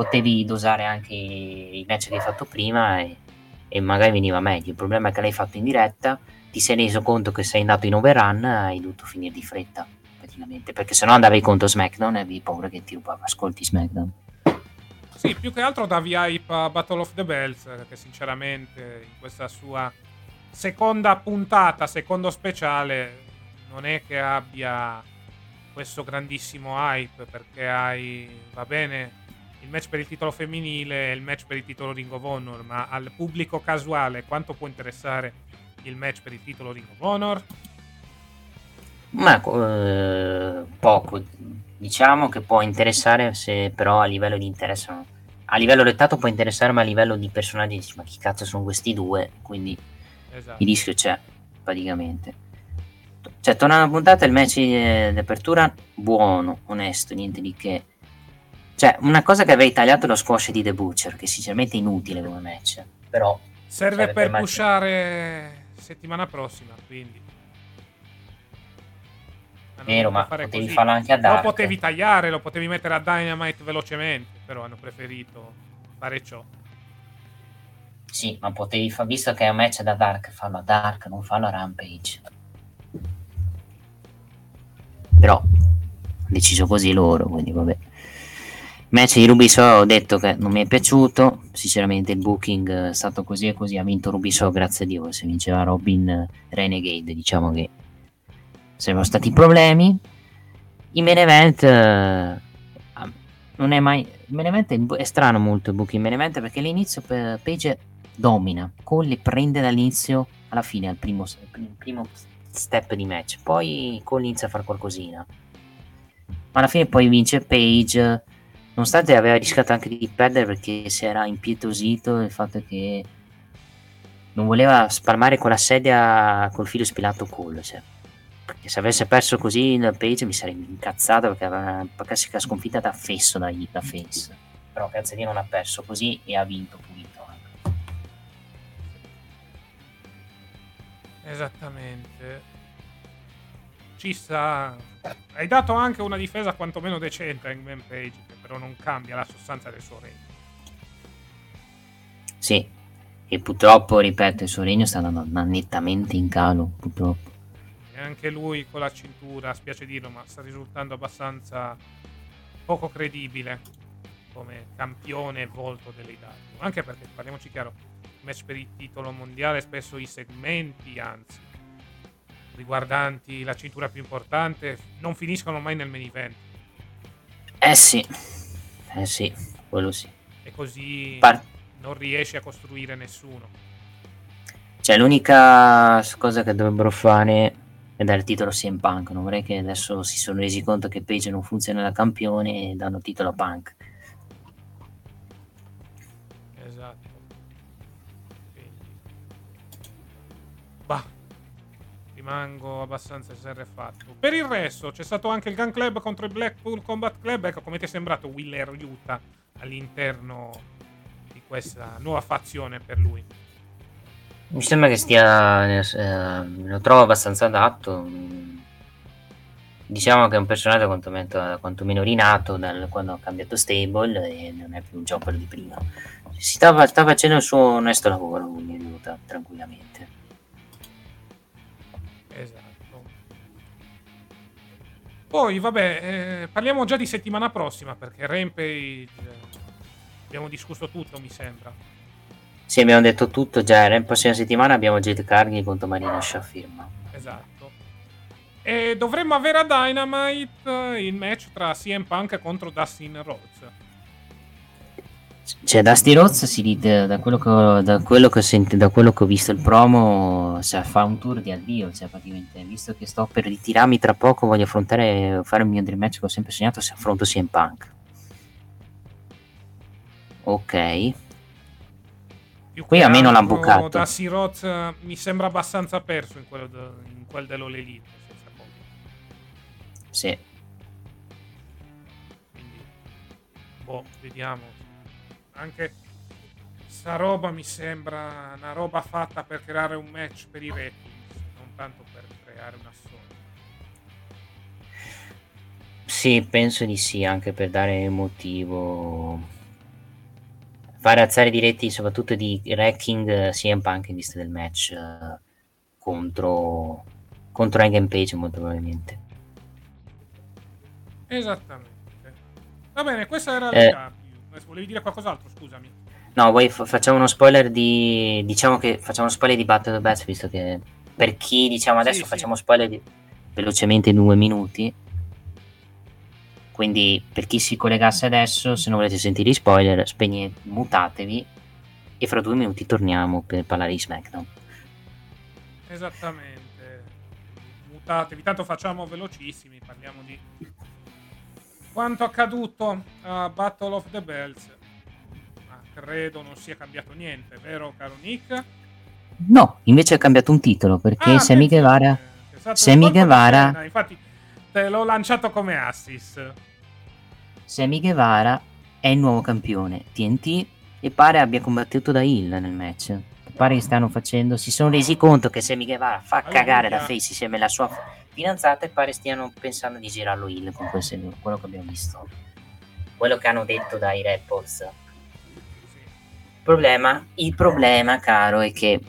potevi dosare anche i match che hai fatto prima e, e magari veniva meglio. Il problema è che l'hai fatto in diretta, ti sei reso conto che sei andato in overrun, hai dovuto finire di fretta praticamente, perché sennò andavi contro SmackDown e avevi paura che ti rubava ascolti SmackDown. Sì, più che altro davi hype a Battle of the Bells, che sinceramente in questa sua seconda puntata, secondo speciale, non è che abbia questo grandissimo hype, perché hai, va bene, il match per il titolo femminile e il match per il titolo Ring of Honor, ma al pubblico casuale quanto può interessare il match per il titolo Ring of Honor? Ma eh, poco, diciamo che può interessare se però a livello di interesse no. a livello rettato può interessare ma a livello di personaggi dici ma chi cazzo sono questi due quindi Esatto. il rischio c'è praticamente cioè tornando alla puntata il match eh, di apertura buono onesto niente di che cioè una cosa che avrei tagliato è lo squash di The Butcher che sinceramente è inutile come match però Serve serve per per pushare settimana prossima, quindi. Vero voluto ma fare potevi così. farlo anche a Lo Dark potevi tagliare, lo potevi mettere a Dynamite velocemente, però hanno preferito fare ciò. Sì, ma potevi fare, visto che è un match da Dark, farlo a Dark, non farlo a Rampage. Però hanno deciso così loro, quindi vabbè. Match di Rubiso ho detto che non mi è piaciuto, sinceramente il booking è stato così e così, ha vinto Rubiso grazie a Dio, se vinceva Robin Renegade diciamo che sarebbero stati problemi. Il main event eh, non è mai... Il main event è, strano molto il booking main event perché all'inizio Page domina, Cole le prende dall'inizio alla fine al primo, primo step di match. Poi Cole inizia a fare qualcosina. Ma alla fine poi vince Page, nonostante aveva rischiato anche di perdere perché si era impietosito il fatto che non voleva spalmare con la sedia col filo spilato Cole. Cioè. Perché se avesse perso così il Page mi sarei incazzato perché aveva una classica sconfitta da fesso da, da face. Però Cazzadino non ha perso così e ha vinto pulito. Esattamente. Ci sta. Hai dato anche una difesa quantomeno decente a Hangman Page, che però non cambia la sostanza del suo regno. Sì, e purtroppo, ripeto, il suo regno sta andando nettamente in calo, purtroppo. E anche lui con la cintura, spiace dirlo, ma sta risultando abbastanza poco credibile come campione volto dell'Italia. Anche perché, parliamoci chiaro, match per il titolo mondiale, spesso i segmenti, anzi, riguardanti la cintura più importante, non finiscono mai nel main event. Eh sì, eh sì, quello sì. E così Par- non riesci a costruire nessuno. Cioè, l'unica cosa che dovrebbero fare è dare il titolo a CM Punk. Non vorrei che adesso si sono resi conto che Page non funziona da campione e danno titolo a Punk. Rimango abbastanza serrefatto. Per il resto, c'è stato anche il Gun Club contro il Blackpool Combat Club. Ecco, come ti è sembrato Willer Utah all'interno di questa nuova fazione per lui? Mi sembra che stia. Eh, lo trovo abbastanza adatto. Diciamo che è un personaggio quantomeno rinato dal, quando ha cambiato stable e non è più un jumper di prima. Si sta, sta facendo il suo onesto lavoro, quindi aiuta tranquillamente. Esatto. Poi, vabbè, eh, parliamo già di settimana prossima perché Rampage. Abbiamo discusso tutto, mi sembra. Sì, abbiamo detto tutto già. La prossima settimana abbiamo Jet Carghi contro Marina Shafirma. Esatto. E dovremmo avere a Dynamite il match tra CM Punk contro Dustin Rhodes. Cioè, Dusty Rhodes si ride, da quello che, da quello che, senti, da quello che ho visto il promo, cioè, fa un tour di addio. Cioè, praticamente, visto che sto per ritirarmi tra poco, voglio affrontare, fare il mio dream match che ho sempre sognato. Se affronto CM Punk, ok. Più Qui almeno l'hanno bucato. Dusty Rhodes eh, mi sembra abbastanza perso in quello, de- in quel dell'All Elite. senza poco. Sì. Quindi, boh, vediamo. Anche sta roba mi sembra una roba fatta per creare un match per i ratings, non tanto per creare una storia. Sì, penso di sì, anche per dare motivo. Fare alzare di reti, soprattutto di ranking CM Punk in vista del match eh, contro, contro Hangman Page, molto probabilmente. Esattamente. Va bene, questa era Eh. la. Volevi dire qualcos'altro, scusami. No, poi fa- facciamo uno spoiler di. Diciamo che facciamo uno spoiler di Battle of the Best, visto che per chi diciamo adesso Sì, sì. facciamo spoiler di- velocemente in due minuti. Quindi per chi si collegasse adesso, se non volete sentire i spoiler, spegne, mutatevi e fra due minuti torniamo per parlare di SmackDown. Esattamente. Mutatevi, tanto facciamo velocissimi, parliamo di quanto accaduto a Battle of the Bells. Ma credo non sia cambiato niente, vero caro Nick? No, invece ha cambiato un titolo perché Ah, Sammy Guevara. stato Sammy Guevara- Infatti te l'ho lanciato come assist. Sammy Guevara è il nuovo campione TNT e pare abbia combattuto da Hill nel match. Pare che stanno facendo, si sono resi conto che Sammy Guevara fa Allora, cagare da face insieme alla sua fidanzata e pare stiano pensando di girarlo Hill con quel segno- quello che abbiamo visto. Quello che hanno detto dai reports. Il problema, il problema, caro, è che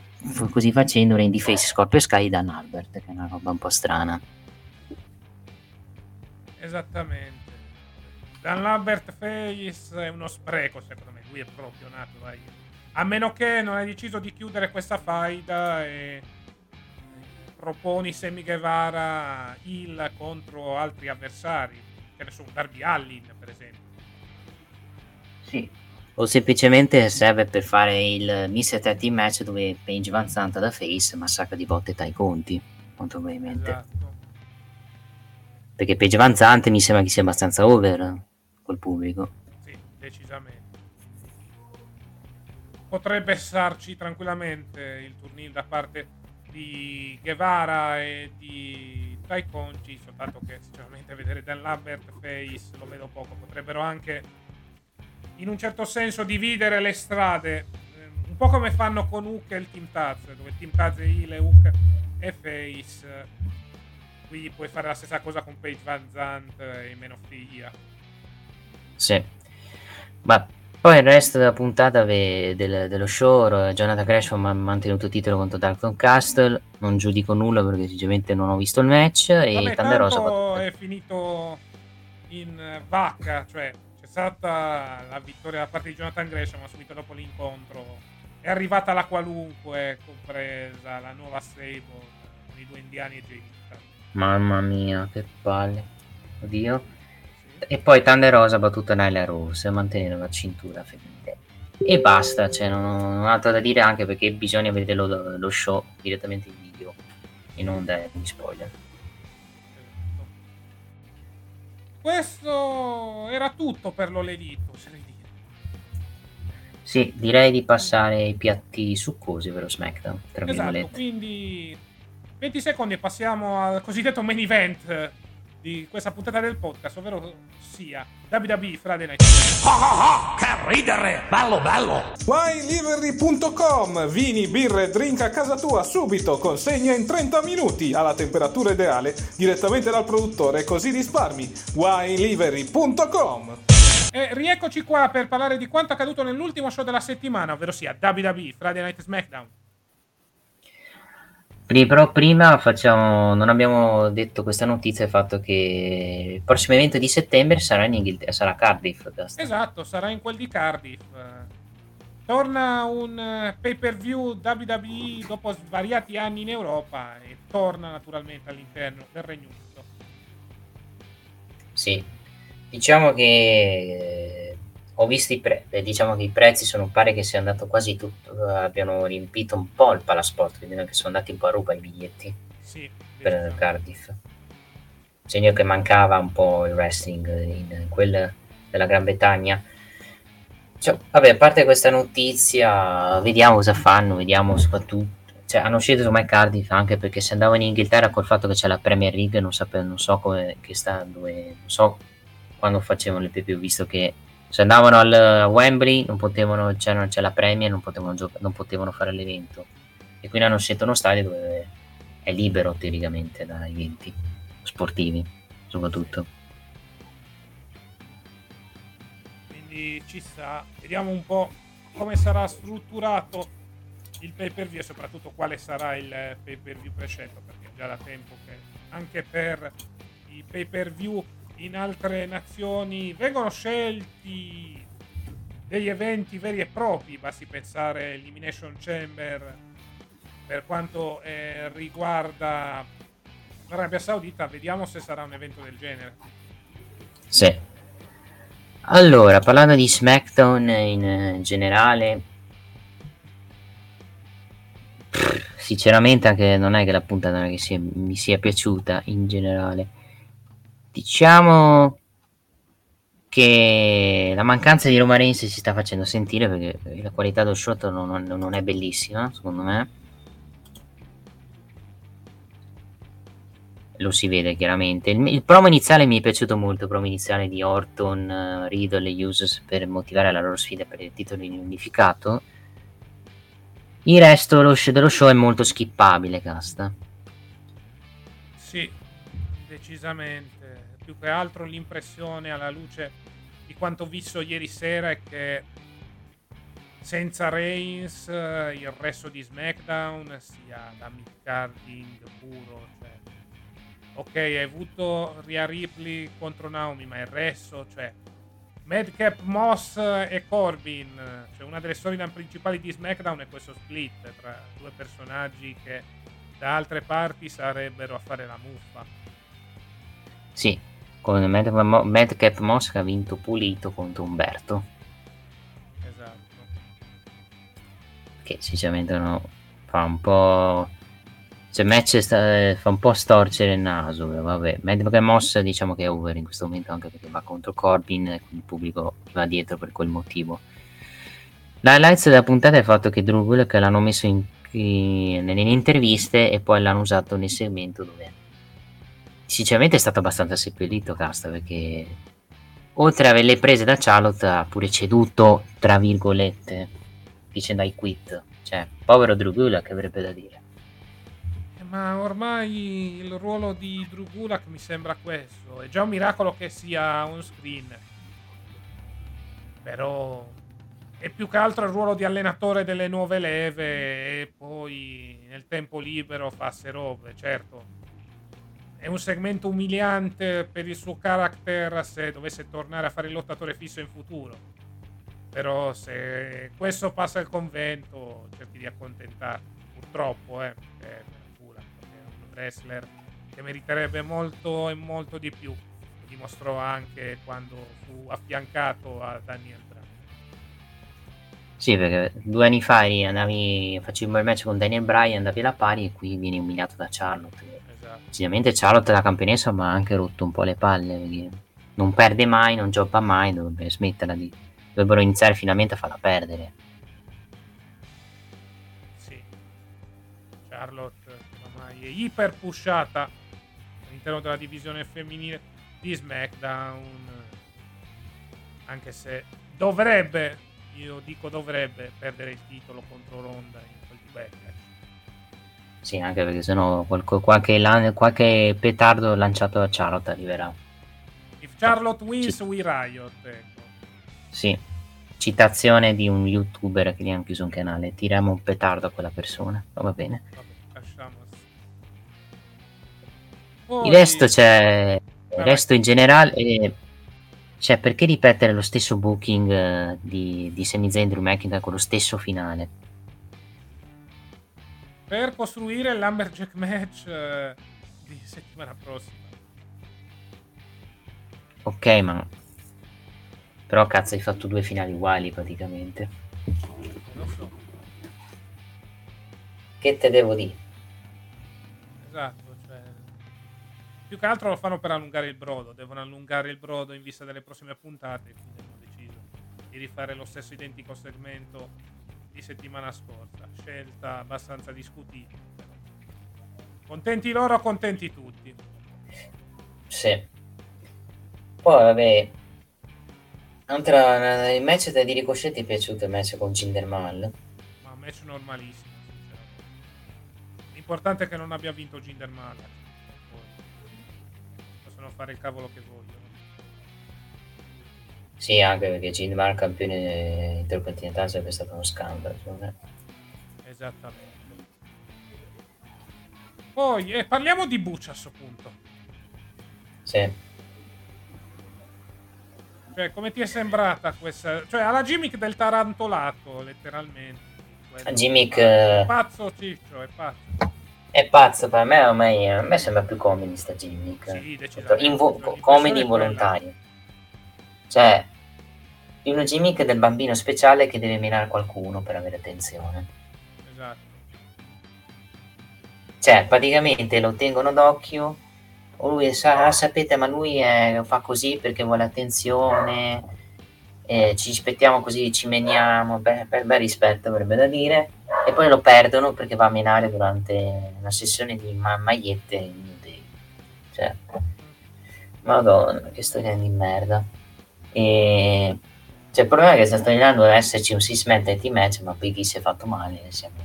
così facendo rendi face Scorpio Sky Dan Albert, che è una roba un po' strana. Esattamente. Dan Lambert Face è uno spreco, secondo me. Lui è proprio nato da Hill. A meno che non hai deciso di chiudere questa faida e proponi Sammy Guevara Hill contro altri avversari. Che ne so, Darby Allin, per esempio. Sì, o semplicemente serve per fare il Mr. Tag Team match dove Paige Van Zanta da face massacra di botte Tai Conti, molto probabilmente. Esatto. Perché Paige Van Zante mi sembra che sia abbastanza over col pubblico. Sì, decisamente. Potrebbe starci tranquillamente il turnil da parte di Guevara e di Tai Conci, soltanto che sinceramente vedere Dan Lambert face lo vedo poco. Potrebbero anche in un certo senso dividere le strade, eh, un po' come fanno con Hook e il Team Taz, dove il Team Taz è heel e Hook è face. Qui puoi fare la stessa cosa con Page Van Zandt e meno figlia. Sì. Ma poi il resto della puntata ve- del- dello show, Jonathan Gresham ha mantenuto il titolo contro Dalton Castle. Non giudico nulla perché sinceramente non ho visto il match. E Vabbè, Thunder Rosa è finito in vacca, cioè c'è stata la vittoria da parte di Jonathan Gresham, ma subito dopo l'incontro è arrivata la qualunque, compresa la nuova stable con i due indiani e Jay. Mamma mia, che palle. Oddio. E poi Thunder Rosa ha battuto Nyla Rose mantenendo la cintura femminile. E basta, cioè non ho, non ho altro da dire anche perché bisogna vedere lo, lo show direttamente in video e non dagli spoiler. Questo era tutto per l'Oledito, oserei dire. Sì, direi di passare ai piatti succosi per lo SmackDown, tra Esatto, virgolette. quindi 20 secondi e passiamo al cosiddetto main event di questa puntata del podcast, ovvero sia WWE Friday Night. WineLivery.com Vini, birre, drink a casa tua subito, consegna in 30 minuti alla temperatura ideale direttamente dal produttore, così risparmi. WineLivery.com E rieccoci qua per parlare di quanto accaduto nell'ultimo show della settimana, ovvero sia WWE Friday Night SmackDown. Pri- Però prima facciamo, non abbiamo detto questa notizia, il fatto che il prossimo evento di settembre sarà in Inghilterra, sarà Cardiff. Gasta. Esatto, sarà in quel di Cardiff. Torna un eh, pay-per-view WWE dopo svariati anni in Europa e torna naturalmente all'interno del Regno Unito. Sì, diciamo che ho visto i prezzi, diciamo che i prezzi sono pare che sia andato quasi tutto, abbiano riempito un po' il palasport, quindi anche sono andati un po' a ruba i biglietti Sì, per decisamente. Cardiff. Segno che mancava un po' il wrestling in quel della Gran Bretagna. Cioè, vabbè, a parte questa notizia, vediamo cosa fanno, vediamo soprattutto. Cioè, hanno scelto ormai Cardiff anche perché se andavano in Inghilterra col fatto che c'è la Premier League, non, sapevo, non so come che sta, dove, non so quando facevano le PP, visto che se andavano al a Wembley non potevano, c'è, non c'è la Premier, non potevano, gioca- non potevano fare l'evento. E quindi hanno scelto uno stadio dove è libero teoricamente da eventi sportivi, soprattutto. Quindi ci sta. Vediamo un po' come sarà strutturato il pay per view e soprattutto quale sarà il pay per view prescelto perché è già da tempo che anche per i pay per view in altre nazioni vengono scelti degli eventi veri e propri basti pensare Elimination Chamber per quanto eh, riguarda l'Arabia Saudita vediamo se sarà un evento del genere Sì. Allora, parlando di SmackDown in eh, generale, pff, sinceramente anche non è che la puntata che sia- mi sia piaciuta in generale. Diciamo che la mancanza di Roman Reigns si sta facendo sentire perché la qualità dello shot non, non- è bellissima, secondo me. lo si vede chiaramente. Il, il promo iniziale mi è piaciuto molto, il promo iniziale di Orton, eh, Riddle e Usos per motivare la loro sfida per il titolo unificato. Il resto dello show è molto skippabile, casta. Sì, decisamente. Più che altro l'impressione alla luce di quanto visto ieri sera è che senza Reigns eh, il resto di SmackDown sia da midcarding puro. Cioè, ok, hai avuto Rhea Ripley contro Naomi, ma il resto, cioè Madcap Moss e Corbin, cioè una delle storyline principali di SmackDown è questo split tra due personaggi che da altre parti sarebbero a fare la muffa. Sì, con Madcap Moss che ha vinto pulito contro Umberto. che sinceramente no, fa un po'... Cioè, match sta, fa un po' storcere il naso, vabbè. Che Moss diciamo che è over in questo momento anche perché va contro Corbin e il pubblico va dietro per quel motivo. L'highlights della puntata è il fatto che Drew Gulak l'hanno messo in, in, nelle interviste e poi l'hanno usato nel segmento dove sinceramente è stato abbastanza seppellito Casta perché oltre a averle prese da Charlotte ha pure ceduto tra virgolette dicendo I quit cioè povero Drew Gulak avrebbe da dire. Eh, ma ormai il ruolo di Drew Gulak mi sembra questo. È già un miracolo che sia on screen. Però è più che altro il ruolo di allenatore delle nuove leve e poi nel tempo libero fa se robe certo è un segmento umiliante per il suo character se dovesse tornare a fare il lottatore fisso in futuro. Però se questo passa il convento, cerchi di accontentarti. Purtroppo, eh, è un wrestler che meriterebbe molto e molto di più. Lo dimostrò anche quando fu affiancato a Daniel Bryan. Sì, perché due anni fa andavi, facevi il match con Daniel Bryan, andavi alla pari e qui vieni umiliato da Charlotte Sicuramente Charlotte la campionessa, ma ha anche rotto un po' le palle. Non perde mai, non gioca mai, dovrebbe smetterla di. Dovrebbero iniziare finalmente a farla perdere. Sì. Charlotte ormai è iper pushata all'interno della divisione femminile di SmackDown. Anche se dovrebbe, io dico dovrebbe, perdere il titolo contro Ronda in quel backlash. Sì, anche perché sennò qualche, qualche, qualche petardo lanciato da Charlotte arriverà. If Charlotte wins, C- we riot. Ecco. Sì, citazione di un youtuber che gli hanno chiuso un canale. Tiriamo un petardo a quella persona. Va bene. Poi... Il resto c'è. Il resto in generale. Eh, cioè, perché ripetere lo stesso booking eh, di, di Sami Zayn Drew McIntyre con lo stesso finale? Per costruire l'Amberjack match eh, di settimana prossima. Ok, ma però cazzo hai fatto due finali uguali praticamente. Lo so. Che te devo dire? Esatto, cioè più che altro lo fanno per allungare il brodo, devono allungare il brodo in vista delle prossime puntate, quindi hanno deciso di rifare lo stesso identico segmento di settimana scorsa. Scelta abbastanza discutibile. Contenti loro, contenti tutti. Sì. Poi vabbè. Altra, il match di Ricochet ti è piaciuto il match con Gindermal? Ma un match normalissimo. L'importante è che non abbia vinto Gindermal. Possono fare il cavolo che vogliono. Sì, anche perché Gilmar campione intercontinentale sarebbe stato uno scandalo. Esattamente. Poi eh, parliamo di Buccia a questo punto. Sì. Cioè, come ti è sembrata questa? Cioè, alla gimmick del tarantolato, letteralmente. La gimmick... È eh, pazzo Ciccio, è pazzo. È pazzo, per me ormai a me sembra più comedy sta gimmick. Sì, decisamente. Invo- comedy involontario. Cioè, di una gimmick del bambino speciale che deve mirare qualcuno per avere attenzione. Esatto. Cioè, praticamente lo tengono d'occhio, o lui sa, ah, sapete, ma lui è, fa così perché vuole attenzione, eh, ci aspettiamo così, ci meniamo, beh, per bel rispetto avrebbe da dire, e poi lo perdono perché va a menare durante una sessione di ma- magliette in Cioè, madonna, che storia di merda. E cioè, il problema è che sta stagliando deve esserci un six man tag match, ma poi chi si è fatto male siamo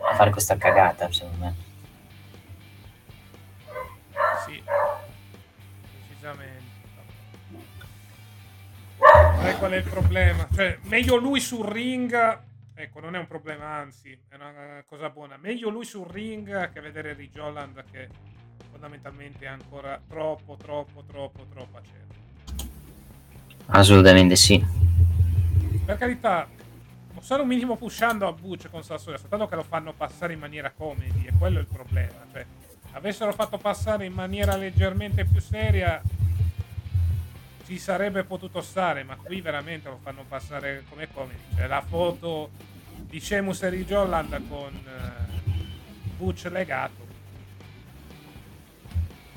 a fare questa cagata, secondo me. Sì, decisamente. Sai qual è il problema? Cioè, meglio lui sul ring. Ecco, non è un problema, anzi, è una cosa buona. Meglio lui sul ring che vedere Ridge Holland che fondamentalmente è ancora troppo, troppo, troppo, troppo acerbo. Assolutamente sì per carità, stanno un minimo pushando a Butch con Sassuolo, soltanto che lo fanno passare in maniera comedy, e quello è il problema. Cioè, avessero fatto passare in maniera leggermente più seria, ci sarebbe potuto stare, ma qui veramente lo fanno passare come comedy. Cioè, la foto di Sheamus e Ridge Holland con eh, Butch legato.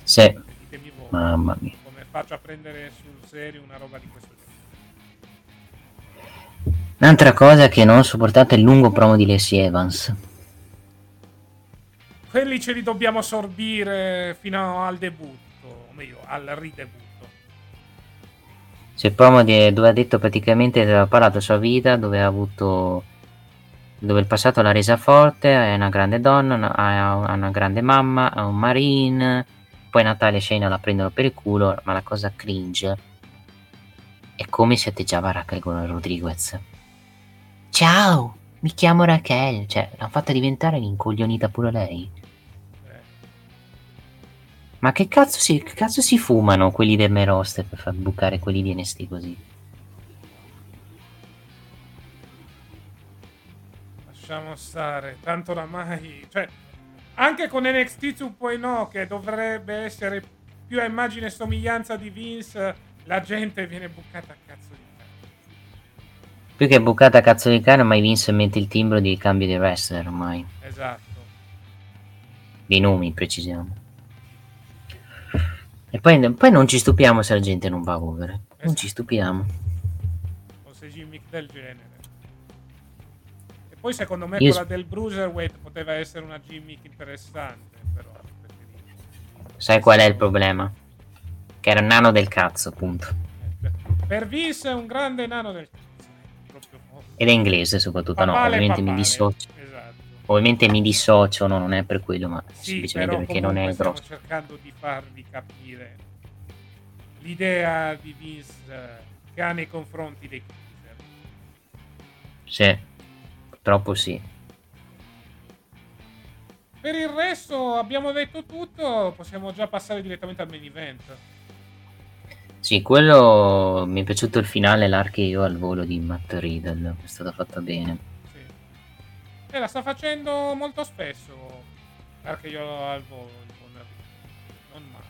Sì, Ditemi voi mamma mia. come faccio a prendere sul serio una roba di questo. Un'altra cosa che non ho sopportato è il lungo promo di Lacey Evans. Quelli ce li dobbiamo sorbire fino al debutto, o meglio, al ridebutto. C'è il promo di- dove ha detto praticamente aveva parlato della sua vita, dove ha avuto dove il passato l'ha resa forte, è una grande donna, una- ha ha una grande mamma, ha un marine, poi Natalia e Shayna la prendono per il culo, ma la cosa cringe è come si atteggiava Raquel con Rodriguez. Ciao, mi chiamo Raquel, cioè l'ha fatta diventare l'incoglionita pure lei. Ma che cazzo si, che cazzo si fumano quelli del main roster per far bucare quelli di NXT così? lasciamo stare, tanto oramai, cioè, anche con NXT 2.0 che dovrebbe essere più a immagine e somiglianza di Vince, la gente viene bucata a cazzo di. Più che bucata a cazzo di cane, ormai Vince mette il timbro di cambio di wrestler ormai. Esatto. Dei nomi, precisiamo. E poi, poi non ci stupiamo se la gente non va over. Non Esatto. ci stupiamo. O se gimmick del genere. E poi secondo me Io quella del Bruiserweight poteva essere una gimmick interessante, però. Sai qual è il problema? Che era un nano del cazzo, appunto. Eh, Per Vince è un grande nano del cazzo. Ed è inglese soprattutto, no, Papale, ovviamente mi papale. dissocio. Esatto. Ovviamente mi dissocio, no, non è per quello, ma Sì, semplicemente perché non è grosso. cercando di farvi capire l'idea di Vince che ha nei confronti dei cruiser. Sì, purtroppo sì. Per il resto abbiamo detto tutto, possiamo già passare direttamente al main event. Sì, quello mi è piaciuto il finale, l'archeo al volo di Matt Riddle, è stata fatta bene. Sì. E la sta facendo molto spesso, perché io al volo, non male.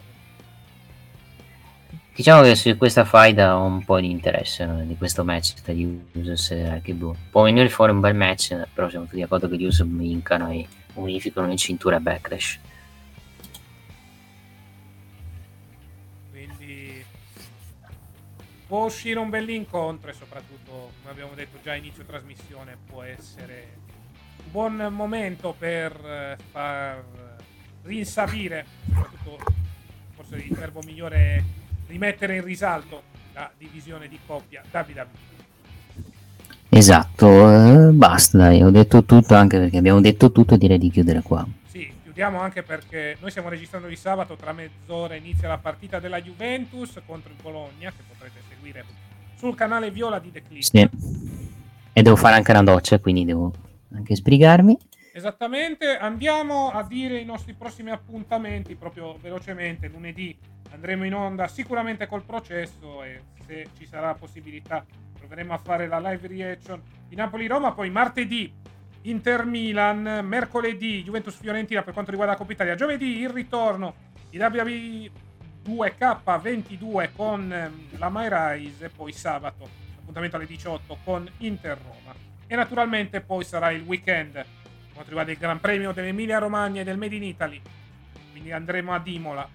Diciamo che su questa faida ho un po' di interesse no, di questo match tra gli Usos e Archibald. Può venire fuori un bel match, però siamo tutti d'accordo che gli Usos vincano e unificano le cinture a Backlash. Può uscire un bell'incontro e soprattutto, come abbiamo detto già a inizio trasmissione, può essere un buon momento per eh, far rinsavire, soprattutto forse il verbo migliore è rimettere in risalto la divisione di coppia WWE. Esatto, eh, basta dai, ho detto tutto anche perché abbiamo detto tutto direi di chiudere qua. Sì, chiudiamo anche perché noi stiamo registrando di sabato, tra mezz'ora inizia la partita della Juventus contro il Bologna, che potrete seguire sul canale Viola di The Click. Sì. E devo fare anche una doccia, quindi devo anche sbrigarmi. Esattamente, andiamo a dire i nostri prossimi appuntamenti proprio velocemente. Lunedì andremo in onda sicuramente col processo e se ci sarà possibilità proveremo a fare la live reaction di Napoli-Roma. Poi martedì Inter-Milan, mercoledì Juventus-Fiorentina per quanto riguarda la Coppa Italia. Giovedì il ritorno di WWE 2K22 con ehm, la My Rise e poi sabato appuntamento alle 18 con Inter-Roma. E naturalmente poi sarà il weekend per quanto riguarda il Gran Premio dell'Emilia Romagna e del Made in Italy. Quindi andremo ad Imola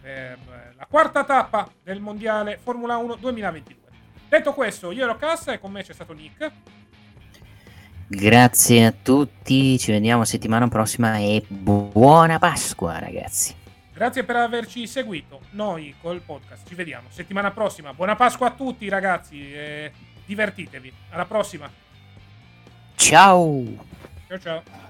per eh, la quarta tappa del Mondiale Formula 1 2022. Detto questo, io ero Cassa e con me c'è stato Nick. Grazie a tutti, ci vediamo settimana prossima e buona Pasqua ragazzi. Grazie per averci seguito. Noi col podcast ci vediamo settimana prossima. Buona Pasqua a tutti ragazzi e divertitevi. Alla prossima. Ciao! Ciao ciao.